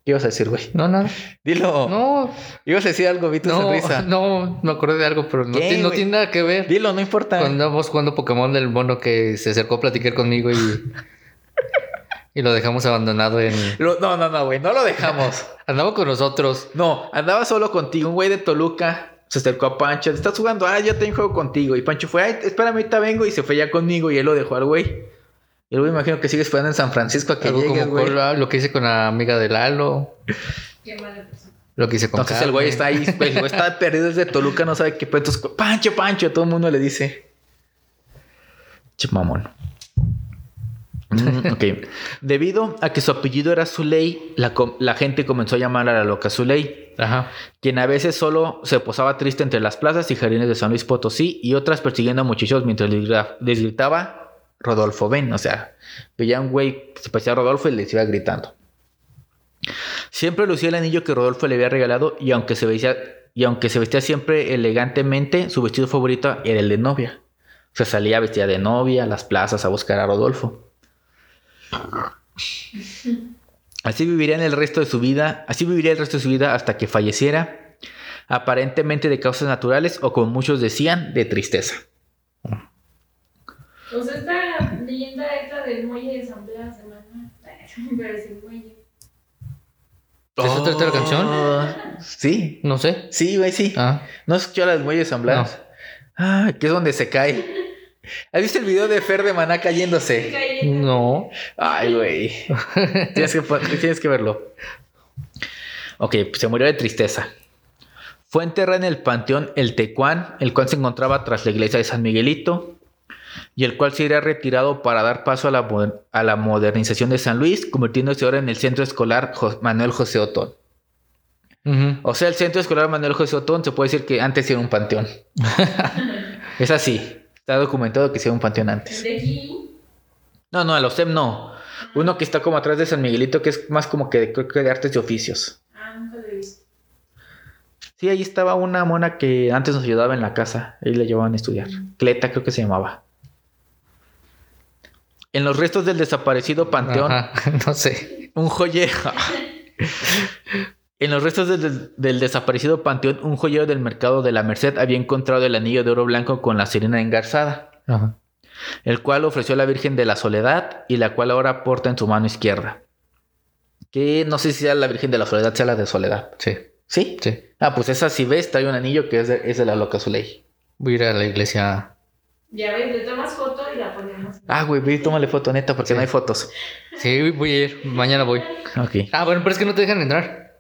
¿Qué ibas a decir, güey? No, nada. Dilo. No, Ibas a decir algo, vi tu no, sonrisa. no, me acordé de algo, pero no, ¿Qué, tiene, no güey? tiene nada que ver. Dilo, no importa. Cuando andábamos jugando Pokémon del mono que se acercó a platicar conmigo y... y lo dejamos abandonado en... Lo- no, no, no, güey, no lo dejamos. Andaba con nosotros. No, andaba solo contigo, un güey de Toluca. Se acercó a Pancho, ¿estás jugando? Ah, yo tengo juego contigo. Y Pancho fue, ay, espérame, ahorita vengo. Y se fue ya conmigo y él lo dejó al güey. Y luego imagino que sigue esperando en San Francisco a que Algo como güey. Lo que hice con la amiga de Lalo, Qué mala persona. lo que hice con Entonces el güey está ahí, güey, el güey está perdido desde Toluca, no sabe qué pedo. Entonces, Pancho, Pancho, todo el mundo le dice. Che mamón. Mm, ok. Debido a que su apellido era Zuley, la, com- la gente comenzó a llamar a la loca Zuley, Ajá. quien a veces solo se posaba triste entre las plazas y jardines de San Luis Potosí y otras persiguiendo a muchachos mientras les gra- les gritaba Rodolfo, ven. O sea, veía un güey que se parecía a Rodolfo y les iba gritando. Siempre lucía el anillo que Rodolfo le había regalado y aunque se vestía, y aunque se vestía siempre elegantemente, su vestido favorito era el de novia. O sea, salía vestida de novia a las plazas a buscar a Rodolfo. Así viviría en el resto de su vida, así viviría el resto de su vida hasta que falleciera, aparentemente de causas naturales o como muchos decían, de tristeza. O sea, esta leyenda esta del muelle de San Blas de Maná. Pero es el muelle. ¿De eso trata la canción? Oh, Sí. No sé. Sí, güey, sí. Ah, ¿No escuchó la del muelle de San Blas? Ah, que es donde se cae. ¿Has visto el video de Fer de Maná cayéndose? No. Ay, güey. tienes, que, pon- tienes que verlo. Ok, pues se murió de tristeza. Fue enterrada en el panteón El Tecuán, el cual se encontraba tras la iglesia de San Miguelito, y el cual sería retirado para dar paso a la, a la modernización de San Luis, convirtiéndose ahora en el centro escolar Jo- Manuel José Otón. O sea, el centro escolar Manuel José Otón se puede decir que antes era un panteón. es así. Está documentado que sea un panteón El antes. de aquí. No, no, el OSEM no. Uno que está como atrás de San Miguelito, que es más como que de, creo que de artes y oficios. Ah, nunca lo he visto. Sí, ahí estaba una mona que antes nos ayudaba en la casa. Ahí la llevaban a estudiar. Cleta creo que se llamaba. En los restos del desaparecido panteón, Ajá, no sé. un joyero. en los restos del, del desaparecido panteón, un joyero del mercado de la Merced había encontrado el anillo de oro blanco con la sirena engarzada, Ajá. el cual ofreció a la Virgen de la Soledad y la cual ahora porta en su mano izquierda. Que no sé si sea la Virgen de la Soledad, sea la de Soledad. Sí, ¿Sí? sí. Ah, pues esa si ves, trae un anillo que es de, es de la loca Zuley. Voy a ir a la iglesia. Ya ves, le tomas foto y la ponemos. Ah, güey, ve, tómale foto neta porque Sí. no hay fotos. Sí, voy a ir. Mañana voy. Ok. Ah, bueno, pero es que no te dejan entrar.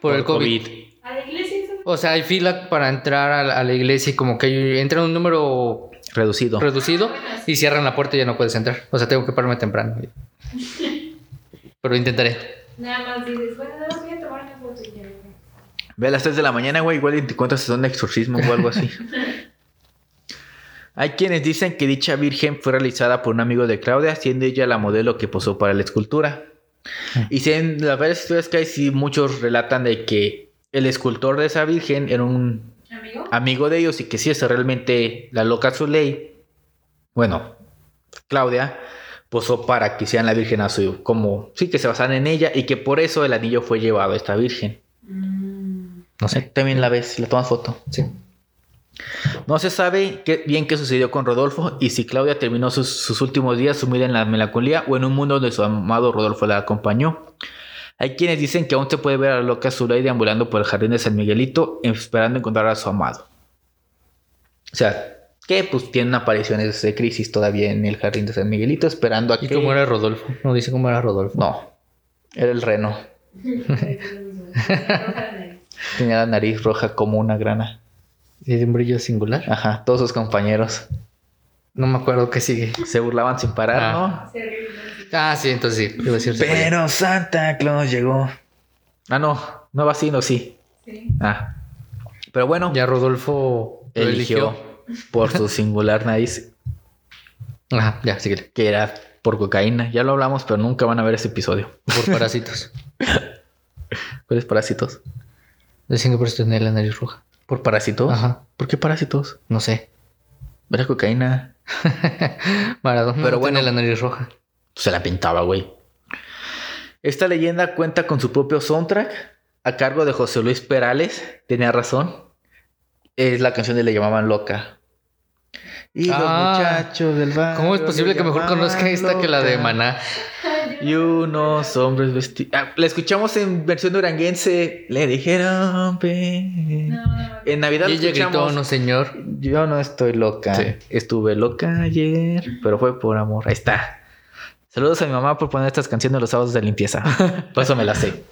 Por el COVID. A la iglesia. O sea, hay fila para entrar a la, a la iglesia y como que entra un número Reducido. reducido Ah, y cierran la puerta y ya no puedes entrar. O sea, tengo que pararme temprano. Pero intentaré. Nada más dices, bueno, nada más voy a tomar una foto y ya. Ve a las 3 de la mañana, güey, igual y te encuentras en un exorcismo o algo así. Hay quienes dicen que dicha virgen fue realizada por un amigo de Claudia, siendo ella la modelo que posó para la escultura. Y si en las varias historias que hay, sí, muchos relatan de que el escultor de esa virgen era un ¿Amigo? amigo de ellos y que sí es realmente la loca Zuley. Bueno, Claudia posó para que hicieran la virgen a su, como, sí, que se basaran en ella y que por eso el anillo fue llevado a esta virgen. Mm. No sé. También la ves, le tomas foto. Sí. No se sabe qué, bien qué sucedió con Rodolfo y si Claudia terminó sus, sus últimos días sumida en la melancolía o en un mundo donde su amado Rodolfo la acompañó. Hay quienes dicen que aún se puede ver a la loca Zuley deambulando por el jardín de San Miguelito esperando encontrar a su amado. O sea, que pues tienen apariciones de crisis todavía en el jardín de San Miguelito esperando a ¿Y que... cómo era Rodolfo? No dice cómo era Rodolfo. No, era el reno. Tenía la nariz roja como una grana. ¿Tiene un brillo singular? Ajá, todos sus compañeros No me acuerdo qué sigue. se burlaban sin parar, Ah. ¿no? Ah, sí, entonces sí. Iba a decir Pero Santa Claus llegó. Ah, no, no va así, no, sí. Sí. Ah. Pero bueno, Ya Rodolfo lo eligió, eligió. por su singular nariz, Ajá, ya, síguele. que era por cocaína. Ya lo hablamos, pero nunca van a ver ese episodio. Por parásitos. ¿Cuáles parásitos? Decían que por eso tenía la nariz roja. ¿Por parásitos? Ajá. ¿Por qué parásitos? No sé. Era cocaína. Maradona Pero no bueno. la nariz roja. Se la pintaba, güey. Esta leyenda cuenta con su propio soundtrack a cargo de José Luis Perales. Tenía razón. Es la canción de Le llamaban loca. Y los Ah, muchachos del barrio. ¿Cómo es posible le que mejor conozca esta que la de? Maná? Y unos hombres vestidos. la escuchamos en versión duranguense. Le dijeron. "Ven". No, no, no. En Navidad Y la ella escuchamos. gritó, no señor. Yo no estoy loca. Sí. Estuve loca ayer, pero fue por amor. Ahí está. Saludos a mi mamá por poner estas canciones los sábados de limpieza. Por eso me las sé.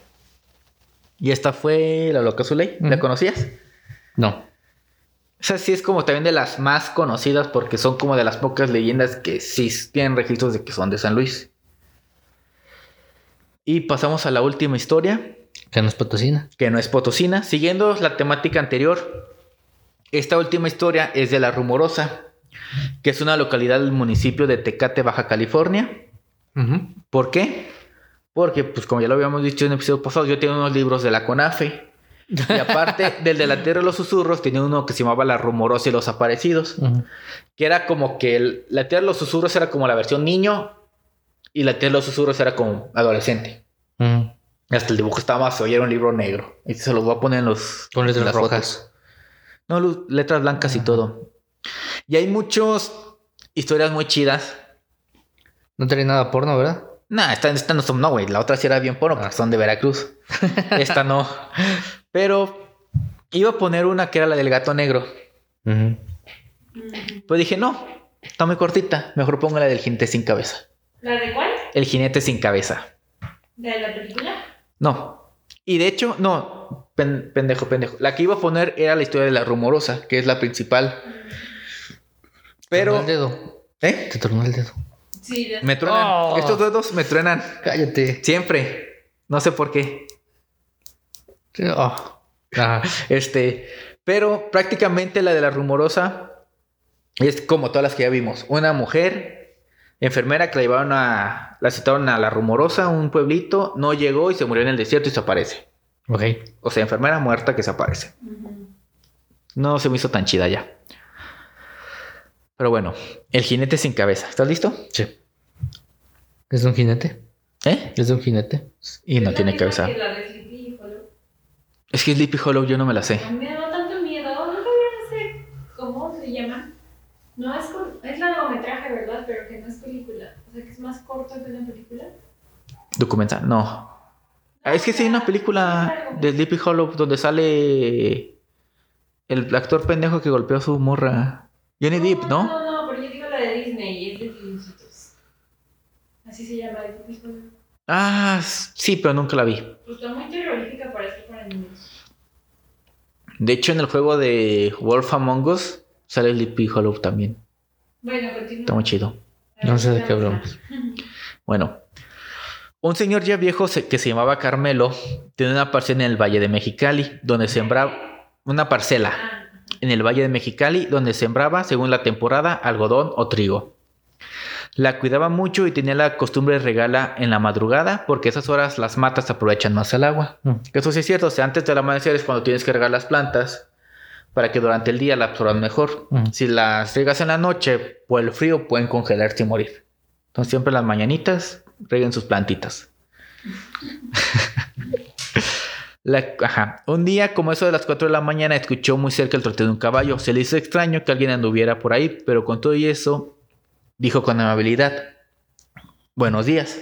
Y esta fue La Loca Zuley. ¿La conocías? No. Esa sí es como también de las más conocidas porque son como de las pocas leyendas que sí tienen registros de que son de San Luis. Y pasamos a la última historia, Que nos patrocina. que no es potosina. Siguiendo la temática anterior, esta última historia es de La Rumorosa, que es una localidad del municipio de Tecate, Baja California. ¿Por qué? Porque, pues como ya lo habíamos dicho en el episodio pasado, yo tenía unos libros de la CONAFE. Y aparte del de la Tierra de los Susurros, tenía uno que se llamaba La Rumorosa y los Aparecidos. Que era como que el- la Tierra de los Susurros era como la versión niño y la Tierra de los Susurros era como adolescente. Hasta el dibujo estaba más y era un libro negro. Y se los voy a poner en los... Con letras las rojas. fotos. No, letras blancas y todo. Y hay muchos historias muy chidas. No tenía nada porno, ¿verdad? Nah, esta, esta no son, no, güey. La otra sí era bien porno, porque son de Veracruz. esta no. Pero iba a poner una que era la del gato negro. Pues dije, no, está muy cortita. Mejor pongo la del jinete sin cabeza. ¿La de cuál? El jinete sin cabeza. ¿De la película? No. Y de hecho, no. pen- pendejo, pendejo. La que iba a poner era la historia de la rumorosa, que es la principal. Tronó el Pero. dedo. ¿Eh? Te tronó el dedo. Sí, de... Me truenan. Oh. Estos dedos me truenan. Cállate. Siempre. No sé por qué. Oh. Ajá. Este. Pero prácticamente la de la rumorosa es como todas las que ya vimos. Una mujer enfermera que la llevaron a. La citaron a la rumorosa, un pueblito. No llegó y se murió en el desierto y se aparece. Ok. O sea, enfermera muerta que se aparece. No se me hizo tan chida ya. Pero bueno, el jinete sin cabeza. ¿Estás listo? Sí. ¿Es un jinete? ¿Eh? ¿Es un jinete? Y no tiene cabeza. que la de Sleepy Hollow. Es que Sleepy Hollow yo no me la sé mí me da tanto miedo. No no sé cómo se llama. No es, es largometraje, ¿verdad? Pero que no es película. O sea, que es más corto que una película. Documental, no. Es que sí hay una película de Sleepy Hollow donde sale el actor pendejo que golpeó a su morra. Johnny Depp, ¿no? No, no, pero yo digo la de Disney y es de dibujitos. Así se llama. Sleepy Hollow. Ah, sí, pero nunca la vi. Pues está muy terrorífica para para niños. De hecho, en el juego de Wolf Among Us sale Sleepy Hollow también. Bueno, continúa. Está muy chido. No sé de qué hablamos. Bueno, un señor ya viejo que se llamaba Carmelo tenía una parcela en el Valle de Mexicali, donde sembraba una parcela Ah, en el Valle de Mexicali, donde sembraba, según la temporada, algodón o trigo. La cuidaba mucho y tenía la costumbre de regarla en la madrugada, porque esas horas las matas aprovechan más el agua. Mm. Eso sí es cierto, o sea, antes del amanecer es cuando tienes que regar las plantas para que durante el día la absorban mejor. Mm. Si las riegas en la noche, por el frío pueden congelarse y morir. Entonces siempre las mañanitas reguen sus plantitas. La- ajá. Un día, como eso de las 4 de la mañana, escuchó muy cerca el troteo de un caballo. Se le hizo extraño que alguien anduviera por ahí, pero con todo y eso, dijo con amabilidad: Buenos días.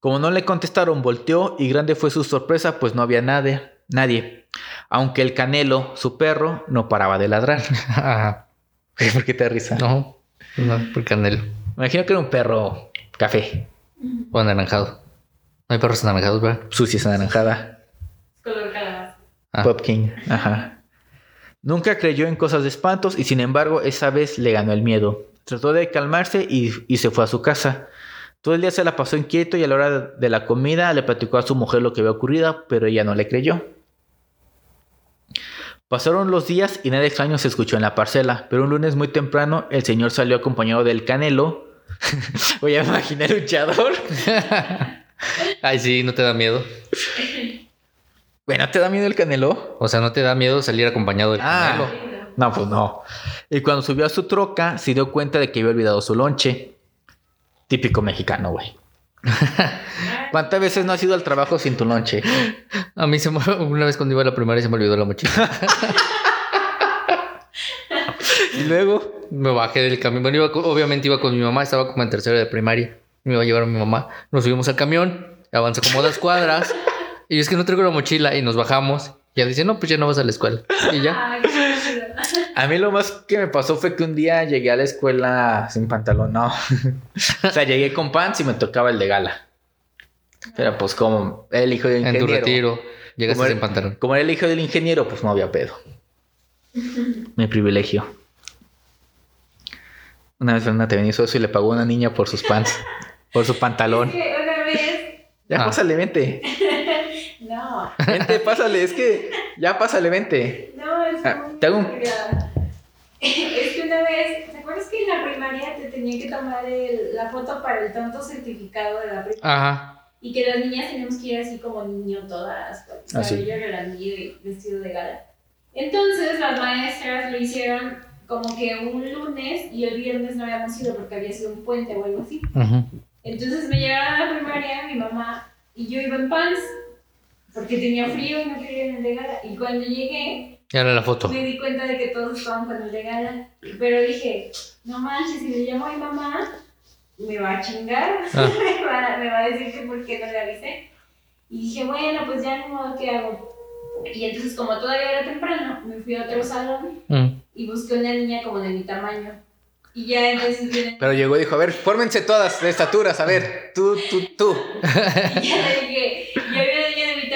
Como no le contestaron, volteó y grande fue su sorpresa, pues no había nadie, nadie. Aunque el canelo, su perro, no paraba de ladrar. Ajá. ¿Por qué te risa? No, no, por canelo. Me imagino que era un perro café, O anaranjado. No hay perros anaranjados, ¿verdad? sucia, anaranjada. color calabaza. Ah. Popkin, ajá. Nunca creyó en cosas de espantos y sin embargo esa vez le ganó el miedo. Trató de calmarse y, y se fue a su casa. Todo el día se la pasó inquieto y a la hora de la comida le platicó a su mujer lo que había ocurrido, pero ella no le creyó. Pasaron los días y nada extraño se escuchó en la parcela, pero un lunes muy temprano el señor salió acompañado del canelo. Voy a imaginar un luchador. Ay, sí, no te da miedo. Bueno, ¿te da miedo el canelo? O sea, no te da miedo salir acompañado del Ah. canelo. No, pues no. Y cuando subió a su troca, se dio cuenta de que había olvidado su lonche. Típico mexicano, güey. ¿Cuántas veces no has ido al trabajo sin tu lonche? A mí se me- una vez cuando iba a la primaria se me olvidó la mochila. Y luego, me bajé del camión. Bueno, iba obviamente iba con mi mamá, estaba como en tercero de primaria. Me iba a llevar a mi mamá. Nos subimos al camión, avanzó como dos cuadras. Y es que no traigo la mochila y nos bajamos. Y ella dice, no, pues ya no vas a la escuela. Y ya. Ay. A mí lo más que me pasó fue que un día llegué a la escuela sin pantalón, no. o sea, llegué con pants y me tocaba el de gala. Pero pues como era el hijo del En tu ingeniero. retiro, llegaste sin era- pantalón. Como era el hijo del ingeniero, pues no había pedo. Mi privilegio. Una vez Fernanda te venía eso y le pagó a una niña por sus pants, por su pantalón. Es que una vez. Ya Ah. pásale, vente. No, Vente, pásale, es que ya pásale, vente. no, es Ah, muy te hago un-. Es que una vez, ¿te acuerdas que en la primaria te tenían que tomar el- la foto para el tonto certificado de la primaria? Ajá. Y que las niñas teníamos que ir así como niño todas, con Ah, sí. cabello y vestido de gala. Entonces las maestras lo hicieron como que un lunes y el viernes no habíamos ido porque había sido un puente o algo así. Ujú. Entonces me llegaron a la primaria, mi mamá y yo iba en pants porque tenía frío y no quería ir en el de gala. Y cuando llegué, Ya era la foto. me di cuenta de que todos estaban con el de gala. Pero dije, no manches, si le llamo a mi mamá, me va a chingar. Ah. me, va, me va a decir que por qué no le avisé. Y dije, bueno, pues ya ni modo, ¿qué hago? Y entonces, como todavía era temprano, me fui a otro salón Mm. y busqué una niña como de mi tamaño. Y ya entonces viene- Pero llegó y dijo, a ver, fórmense todas de estaturas, a ver, tú, tú, tú. Y ya le dije, ya vi una niña de mi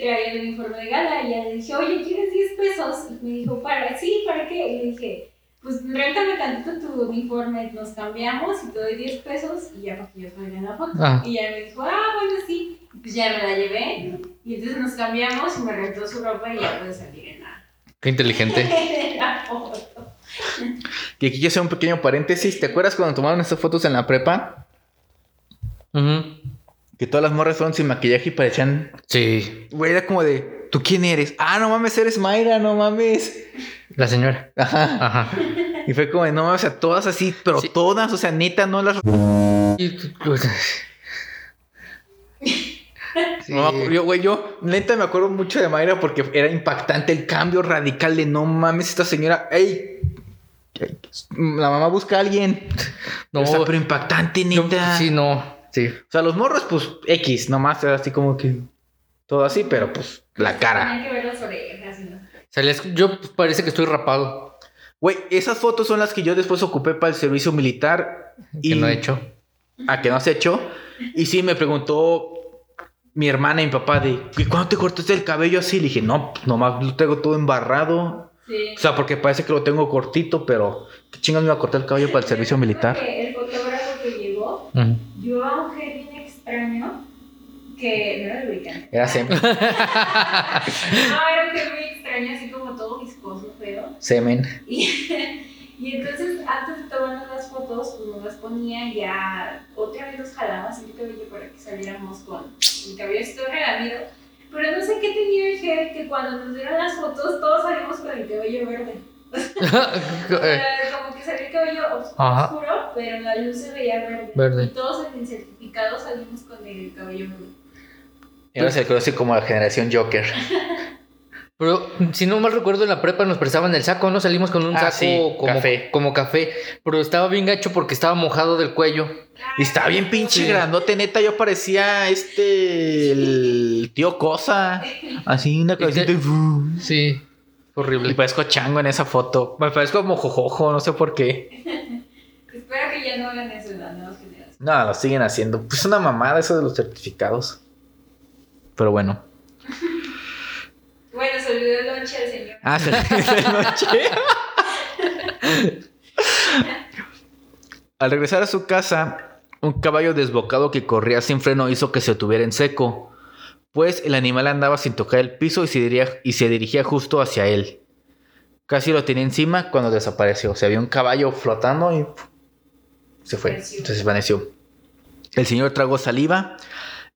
que traía el uniforme de gala. Y ya le dije, oye, ¿quieres 10 pesos? Y me dijo, ¿para? Sí, ¿para qué? Y le dije, pues réntame tantito tu uniforme, nos cambiamos y te doy 10 pesos y ya para que yo salga en la foto. Ah. Y ya me dijo, ah, bueno, sí. Y pues ya me la llevé. Y entonces nos cambiamos y me rentó su ropa y ya pude salir en la, Qué inteligente. en la foto. Y aquí quiero hacer un pequeño paréntesis. ¿Te acuerdas cuando tomaron estas fotos en la prepa? Ujú. Que todas las morras fueron sin maquillaje y parecían... Sí, Güey, era como de, ¿tú quién eres? Ah, no mames, eres Mayra, no mames. la señora. Ajá. Ajá. Y fue como de, no mames, o sea, todas así, pero Sí. todas, o sea, neta, no las... Sí. No, yo, güey, yo neta me acuerdo mucho de Mayra porque era impactante el cambio radical de no mames, esta señora, ey, la mamá busca a alguien. No, sea, pero impactante, yo- neta. sí, no. Sí. O sea, los morros, pues X, nomás era así como que todo así, pero pues la cara. Tenía que ver las orejas. ¿no? Salías- yo pues, parece que estoy rapado. Güey, esas fotos son las que yo después ocupé para el servicio militar y Que no he hecho. a que no has hecho. Y sí, me preguntó mi hermana y mi papá de, ¿y cuándo te cortaste el cabello así? Le dije, no, pues, nomás lo tengo todo embarrado. Sí. O sea, porque parece que lo tengo cortito, pero ¿qué chingas me iba a cortar el cabello para el servicio militar? El fotógrafo que llegó Ujú. llevaba un gel bien extraño que no era lubricante. Era semen. No, era un gel muy extraño, así como todo viscoso, feo. semen. Y, y entonces, antes de tomarnos las fotos, pues nos las ponía y ya otra vez nos jalaba así el cabello para que saliéramos con el cabello relamido. Pero no sé qué tenía el gel que cuando nos dieron las fotos, todos salimos con el cabello verde. Sea, como que salió el cabello oscuro, pero la luz se veía verde. Verde. Y todos en el certificado salimos con el cabello verde. Se le conoce como la generación Joker. Pero si no mal recuerdo, en la prepa nos prestaban el saco, ¿no? Salimos con un Ah, saco sí, como, café. como café. Pero estaba bien gacho porque estaba mojado del cuello. Y estaba bien pinche Sí. grandote, neta. Yo parecía este. El tío Cosa. Así, una cabecita. y- Sí. Y Horrible. parezco chango en esa foto. Me parezco como jojojo, no sé por qué. Espero que ya no hagan eso en las nuevas generaciones. No, lo siguen haciendo. Pues una mamada eso de los certificados. Pero bueno. Bueno, se olvidó el lonche al señor. Ah, se de noche. Al regresar a su casa, un caballo desbocado que corría sin freno hizo que se tuviera en seco, pues el animal andaba sin tocar el piso y se dirigía, y se dirigía justo hacia él. Casi lo tenía encima cuando desapareció. O sea, había un caballo flotando y se fue. Desapareció. Se desvaneció. El señor tragó saliva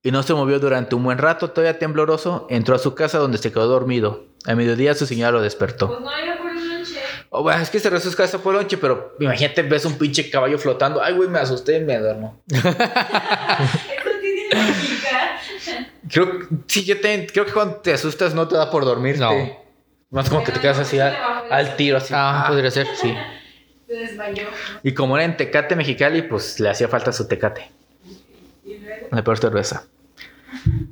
y no se movió durante un buen rato. Todavía tembloroso, entró a su casa donde se quedó dormido. A mediodía su señora lo despertó. Pues no iba por el lonche. Oh, bueno, es que se su casa por lonche, pero imagínate, ves un pinche caballo flotando. Ay, güey, me asusté y me duermo. Creo, sí, yo te, creo que cuando te asustas no te da por dormirte. No. Más como que te quedas así al, al tiro, así. Ah, Ah. podría ser. Sí. Se desmayó. Y como era en Tecate Mexicali, pues le hacía falta su Tecate. La peor cerveza.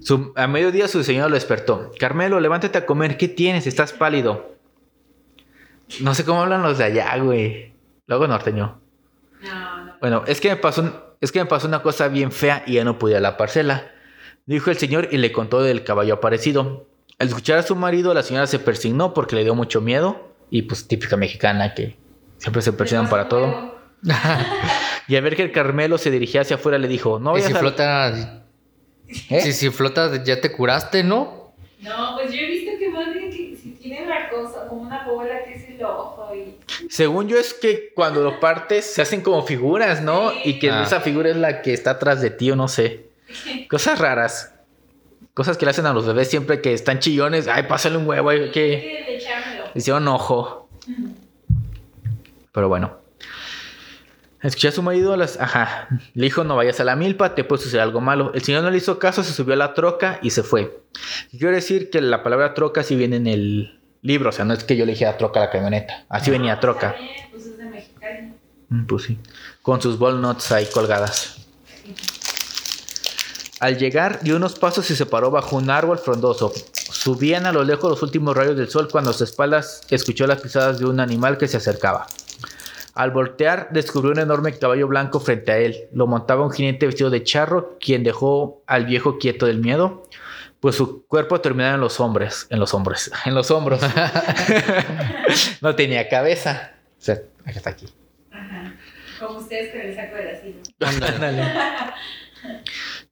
Su- a mediodía su señora lo despertó. Carmelo, levántate a comer. ¿Qué tienes? Estás pálido. No sé cómo hablan los de allá, güey. Luego norteño. No, no. Bueno, es que me pasó, un- es que me pasó una cosa bien fea y ya no pude a la parcela. Dijo el señor y le contó del caballo aparecido. Al escuchar a su marido, la señora se persignó porque le dio mucho miedo. Y pues típica mexicana que siempre se persignan para todo. Y al ver que el Carmelo se dirigía hacia afuera, le dijo, no y vayas si a... flota. ¿Eh? Si, si flota, ya te curaste, ¿no? No, pues yo he visto que más bien que si tiene la cosa, como una bola que es el ojo y. Según yo es que cuando lo partes se hacen como figuras, ¿no? Sí. Y que Ah. esa figura es la que está atrás de ti o no sé. Cosas raras. Cosas que le hacen a los bebés siempre que están chillones. Ay, pásale un huevo, ay, que hicieron ojo. Pero bueno. Escuché a su marido, las... ajá, le dijo no vayas a la milpa, te puede suceder algo malo. El señor no le hizo caso, se subió a la troca y se fue. Quiero decir que la palabra troca sí viene en el, libro, o sea, no es que yo le dijera troca a la camioneta. Así venía troca. Pues es de Mexicali. Mm, Pues sí. Con sus walnuts ahí colgadas. Al llegar, dio unos pasos y se paró bajo un árbol frondoso. Subían a lo lejos los últimos rayos del sol cuando a sus espaldas escuchó las pisadas de un animal que se acercaba. Al voltear, descubrió un enorme caballo blanco frente a él. Lo montaba un jinete vestido de charro, quien dejó al viejo quieto del miedo, pues su cuerpo terminaba en los hombres, en los hombres, en los hombros. no tenía cabeza. O sea, aquí está aquí. Ajá. Como ustedes con el saco de la silla.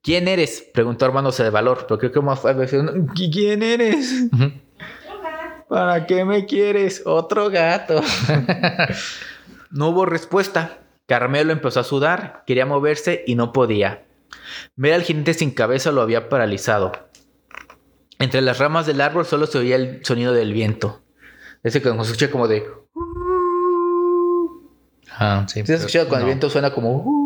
¿Quién eres? Preguntó armándose de valor, pero creo que más fue ¿Quién eres? Ujú. Hola. ¿Para qué me quieres? Otro gato. no hubo respuesta. Carmelo empezó a sudar, quería moverse y no podía. Ver al jinete sin cabeza lo había paralizado. Entre las ramas del árbol solo se oía el sonido del viento. Ese que se escucha como de... Ah, sí. ¿Sí has escuchado cuando no. el viento suena como...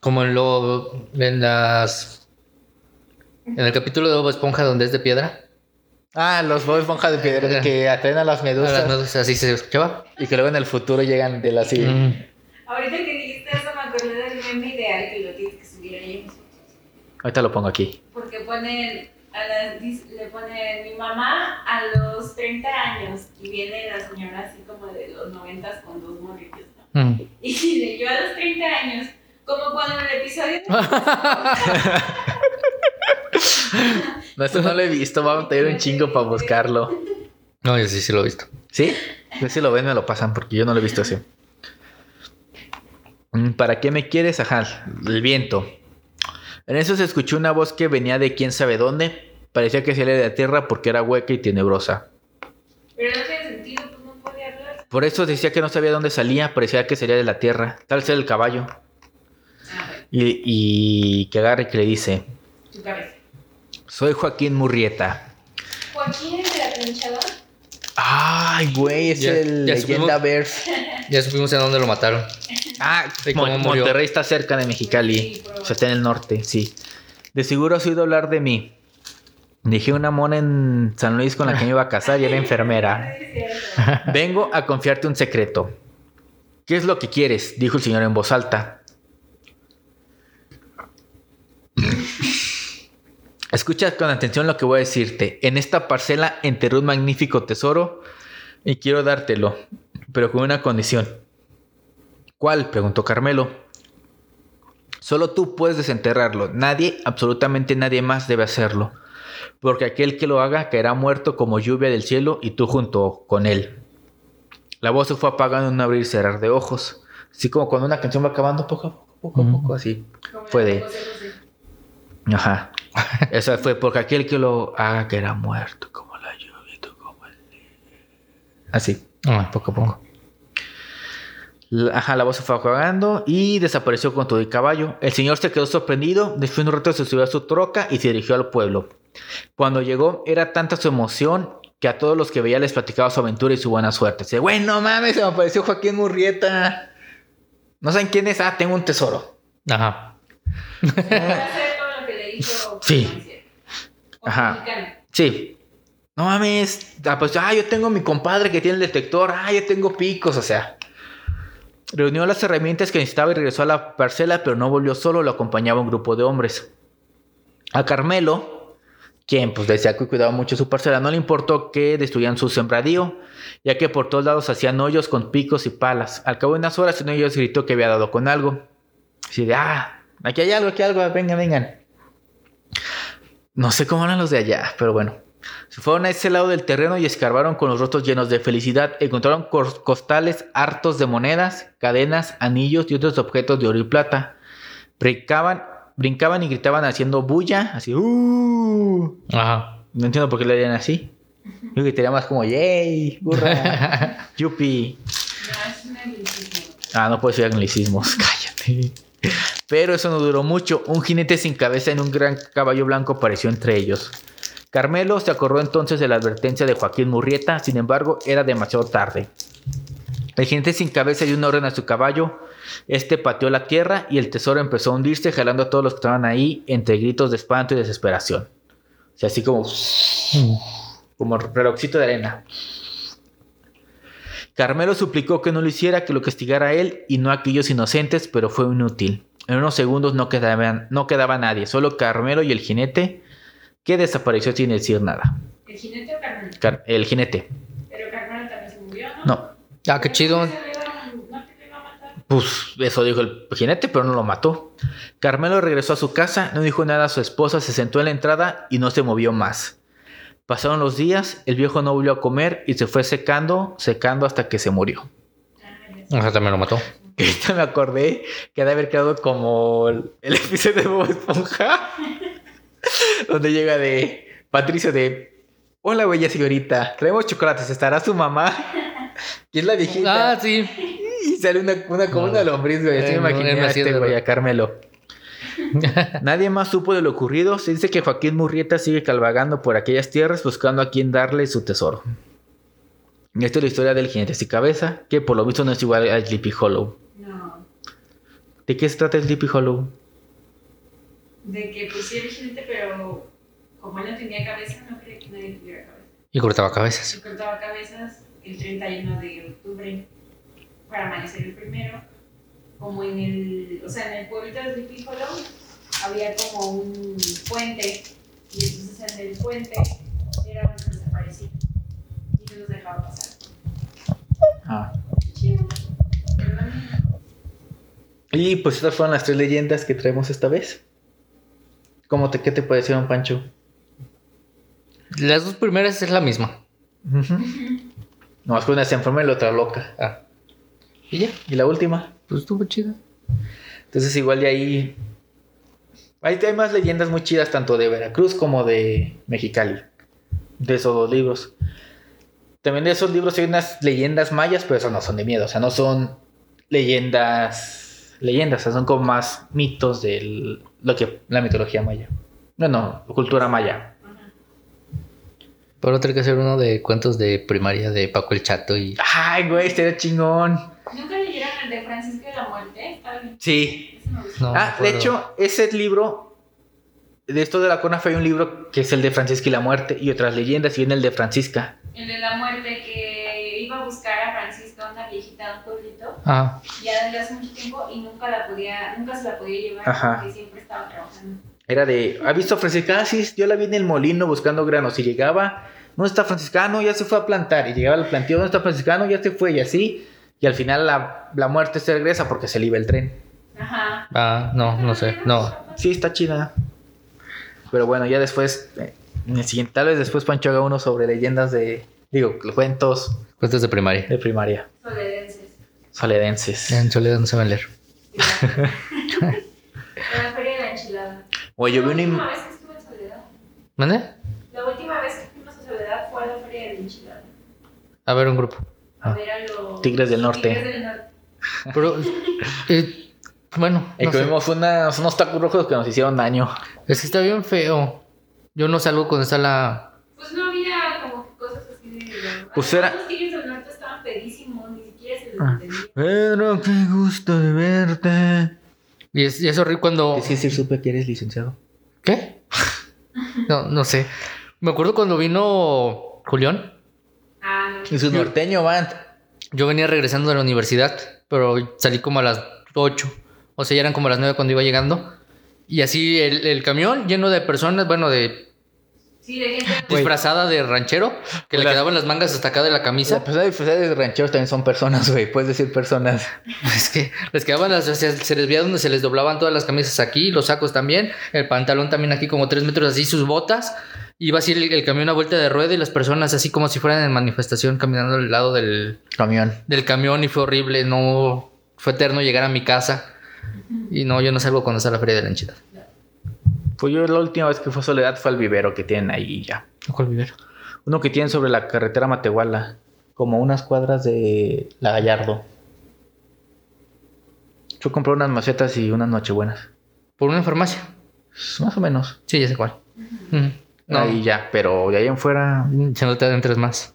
Como en lo. En las. En el capítulo de Bob Esponja donde es de piedra. Ah, los Bob Esponja de piedra que atraen a las A medusas las medusas, así se escuchaba. y que luego en el futuro llegan de la así. Mm. Ahorita que dijiste eso me acordé del meme ideal que lo tienes que subir ahí. Ahorita lo pongo aquí. Porque ponen, a las, le ponen mi mamá a los 30 años y viene la señora así como de los 90 con dos morrillos, ¿no? Mm. Y le yo a los 30 años, como cuando en el episodio de... No, esto no lo he visto. Vamos a tener un chingo para buscarlo. No, yo sí, sí lo he visto. ¿Sí? Si lo ven, me lo pasan porque yo no lo he visto así. Mm, ¿Para qué me quieres? Ajá, el viento. En eso se escuchó una voz que venía de quién sabe dónde. Parecía que salía de la tierra porque era hueca y tenebrosa. Pero no tiene sentido, pues no puede hablar. Por eso decía que no sabía dónde salía. Parecía que salía de la tierra. Tal vez era el caballo. Y, y que agarre y que le dice: tu cabeza. Soy Joaquín Murrieta. Joaquín es de la trinchada. Ay, güey, es Ya- el ya leyenda supimos. Bears. Ya supimos en dónde lo mataron. Ah, Sí, Mon- murió. Monterrey está cerca de Sí, Mexicali. probable. O sea, está en el norte, sí. De seguro has oído hablar de mí. Dejé una mona en San Luis con la que me iba a casar y era enfermera. Vengo a confiarte un secreto. ¿Qué es lo que quieres? Dijo el señor en voz alta. Escucha con atención lo que voy a decirte. En esta parcela enterré un magnífico tesoro y quiero dártelo, pero con una condición. ¿Cuál? preguntó Carmelo. Solo tú puedes desenterrarlo. Nadie, absolutamente nadie más debe hacerlo. Porque aquel que lo haga caerá muerto como lluvia del cielo y tú junto con él. La voz se fue apagando en un abrir y cerrar de ojos. Así como cuando una canción va acabando poco a poco, poco a poco, así. Fue de. Ajá. Eso fue porque aquel que lo haga caerá muerto como la lluvia tú como el... Así. Ah, poco a poco. La- Ajá, la voz se fue apagando y desapareció con todo el caballo. El señor se quedó sorprendido, después de un rato se subió a su troca y se dirigió al pueblo. Cuando llegó, era tanta su emoción que a todos los que veía les platicaba su aventura y su buena suerte. Dice, güey, no mames, se me apareció Joaquín Murrieta. ¿No saben quién es? Ah, tengo un tesoro. Ajá. Sí. Ajá. mexicano. Sí. No mames. Ah, pues, ah, yo tengo mi compadre que tiene el detector. Ah, yo tengo picos, o sea. Reunió las herramientas que necesitaba y regresó a la parcela, pero no volvió solo, lo acompañaba un grupo de hombres. A Carmelo, quien pues decía que cuidaba mucho su parcela, no le importó que destruyeran su sembradío, ya que por todos lados hacían hoyos con picos y palas. Al cabo de unas horas, uno de ellos gritó que había dado con algo. Así de, ah, aquí hay algo, aquí hay algo, vengan, vengan. No sé cómo eran los de allá, pero bueno. Se fueron a ese lado del terreno y escarbaron con los rostros llenos de felicidad. Encontraron cos- costales hartos de monedas, cadenas, anillos y otros objetos de oro y plata. Brincaban, brincaban y gritaban haciendo bulla, así, ¡uh! Ajá. No entiendo por qué le harían así. Yo gritaría más como, ¡yay! ¡Hurra! ¡Yupi! No, es un anglicismo. Ah, no puedo decir anglicismos, cállate. Pero eso no duró mucho. Un jinete sin cabeza en un gran caballo blanco apareció entre ellos. Carmelo se acordó entonces de la advertencia de Joaquín Murrieta, sin embargo, era demasiado tarde. El jinete sin cabeza dio una orden a su caballo. Este pateó la tierra y el tesoro empezó a hundirse, jalando a todos los que estaban ahí entre gritos de espanto y desesperación. sea, así como, como relojcito de arena. Carmelo suplicó que no lo hiciera, que lo castigara a él y no a aquellos inocentes, pero fue inútil. En unos segundos no quedaba, no quedaba nadie, solo Carmelo y el jinete, que desapareció sin decir nada. ¿El jinete o Carmelo? Car- el jinete. Pero Carmelo también se murió, ¿no? No, Ah, qué chido. Pues eso dijo el jinete, pero no lo mató. Carmelo regresó a su casa, no dijo nada a su esposa, se sentó en la entrada y no se movió más. Pasaron los días, el viejo no volvió a comer y se fue secando, secando hasta que se murió. Ah. O sea, también lo mató. Ahorita me acordé que ha de haber quedado como el, el episodio de Bob Esponja, donde llega de Patricio de, hola bella señorita, traemos chocolates, ¿estará su mamá? Y es la viejita. Ah, sí. Y sale una, una como una lombriz, güey. Así Eh, me imaginé no, a este güey, a Carmelo. Nadie más supo de lo ocurrido. Se dice que Joaquín Murrieta sigue calvagando por aquellas tierras buscando a quien darle su tesoro. Esta es la historia del jinete sin cabeza, que por lo visto no es igual a Sleepy Hollow. ¿De qué se trata Sleepy Hollow? De que pues sí era jinete, pero como él no tenía cabeza, no creía que nadie tuviera cabeza. Y cortaba cabezas. Se cortaba cabezas el 31 de octubre para amanecer el primero. Como en el, o sea, en el pueblito de Sleepy Hollow había como un puente. Y entonces en el puente era donde desaparecía. Y no nos dejaba pasar. Ah. Chido. Pero no, Y pues estas fueron las tres leyendas que traemos esta vez. ¿Cómo te, ¿Qué te parecieron, Pancho? Las dos primeras es la misma. No, más que una se enferma y la otra loca. Ah. Y ya. ¿Y la última? Pues estuvo chida. Entonces igual de ahí... Ahí hay más leyendas muy chidas tanto de Veracruz como de Mexicali. De esos dos libros. También de esos libros hay unas leyendas mayas, pero esas no son de miedo. O sea, no son leyendas... Leyendas, o sea, son como más mitos de lo que la mitología maya. No, no, cultura maya. Pero tengo que hacer uno de cuentos de primaria de Paco el Chato y. Ay, güey, este era chingón. ¿Nunca leyeron el de Francisco de la Muerte? Sí. Ese me gustó. No, ah, de hecho, ese libro, de esto de la CONAF hay un libro que es el de Francisca y la muerte y otras leyendas y viene el de Francisca. El de la muerte que iba a buscar a Francisca, una viejita de un Ah, ya desde hace mucho tiempo y nunca la podía, nunca se la podía llevar Ajá. porque siempre estaba trabajando. Era de, ¿ha visto a Francisca? Ah, sí, yo la vi en el molino buscando granos y llegaba, ¿dónde está Franciscano? Ya se fue a plantar y llegaba al plantío, ¿dónde está Franciscano? Ya se fue y así. Y al final la, la muerte se regresa porque se le iba el tren. Ajá. ah, no, no sé. No. Sí, está chida. Pero bueno, ya después, en el siguiente, tal vez después Pancho haga uno sobre leyendas de, digo, cuentos Cuentos de primaria. de primaria. Soledenses. En soledad no saben leer. En la feria de la enchilada. Oye, yo vi La una... última im- vez que estuve en Soledad. ¿Mande? La última vez que fuimos a Soledad fue a la feria de la enchilada. A ver, un grupo. A Ah. ver a los... Tigres del Norte. Tigres del Norte. Pero, eh, bueno, Y no sé. comimos unas- unos tacos rojos que nos hicieron daño. es que está bien feo. Yo no salgo cuando está la. Pues no había como cosas así de... Pues era- Los Tigres del Norte estaban pedísimos, ni siquiera se les Ah. Pedro, qué gusto de verte. Y es, y es horrible cuando. Es que sí supe que eres licenciado. ¿Qué? No, no sé. Me acuerdo cuando vino Julián. Ah. Y su norteño band. Yo venía regresando de la universidad, pero salí como a las 8. O sea, ya eran como las 9 cuando iba llegando. Y así el, el camión lleno de personas, bueno, de Sí, de gente... Disfrazada de ranchero, que le La- quedaban las mangas hasta acá de la camisa. personas disfrazadas de rancheros también son personas, güey. Puedes decir personas. Es que les quedaban las, o sea, se les veía donde se les doblaban todas las camisas aquí, los sacos también, el pantalón también aquí como 3 metros así, sus botas. Iba así el, el camión a vuelta de rueda y las personas así como si fueran en manifestación caminando al lado del, Camión. del camión y fue horrible, no fue eterno llegar a mi casa. Y no, yo no salgo cuando está la feria de la enchilada. Pues yo la última vez que fue a Soledad fue al vivero que tienen ahí ya. ¿Cuál vivero? Uno que tienen sobre la carretera Matehuala. Como unas cuadras de La Gallardo. Yo compré unas macetas y unas nochebuenas. Por una farmacia. Más o menos. Sí, ya sé cuál. No, Ahí ya, pero de ahí en fuera. se no te adentres más.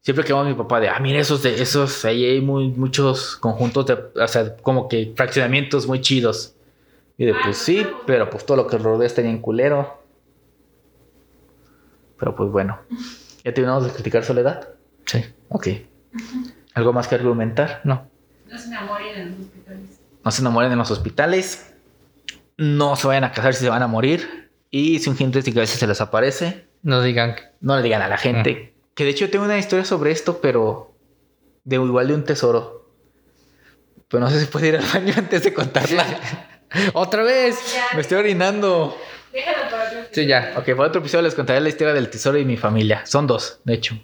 Siempre que vamos mi papá de, ah, mira, esos de esos, ahí hay muy, muchos conjuntos de, o sea, como que fraccionamientos muy chidos. Y de, Ah, pues sí, pero pues todo lo que rodea está bien culero. Pero pues bueno. ¿Ya terminamos de criticar Soledad? Sí. Ok. ¿Algo más que argumentar? No. No se enamoren en los hospitales. No se enamoren en los hospitales. No se vayan a casar si se van a morir. Y si un gente que a veces se les aparece, No digan. no le digan a la gente. Que de hecho tengo una historia sobre esto, pero de igual de un tesoro. Pero no sé si puede ir al baño antes de contarla. ¡Otra vez! Me estoy orinando. Déjalo para otro. Sí, ya. Ok, para otro episodio les contaré la historia del tesoro y mi familia. Son dos, de hecho.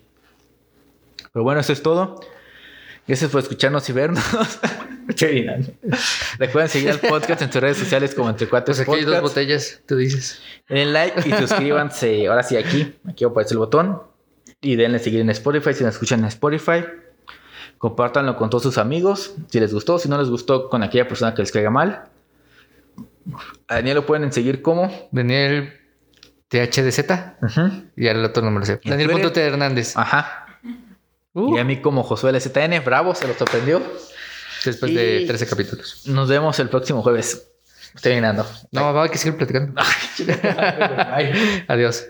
Pero bueno, eso es todo. Gracias por escucharnos y vernos. Me estoy orinando. Recuerden seguir al podcast en sus redes sociales como Entre Cuatro Pues aquí hay dos botellas, tú dices. Denle like y suscríbanse. Ahora sí, aquí. Aquí aparece el botón. Y denle seguir en Spotify si nos escuchan en Spotify. Compártanlo con todos sus amigos. Si les gustó, si no les gustó, con aquella persona que les caiga mal. A Daniel lo pueden seguir como. Daniel THDZ. Y al otro no me lo sé. ¿En Daniel Twitter? Punto T. Hernández. Ajá. Uh, Y a mí como Josué LZN. Bravo, se lo sorprendió. después de y- 13 capítulos. Nos vemos el próximo jueves. Estoy terminando. No, va, hay que seguir platicando. Adiós.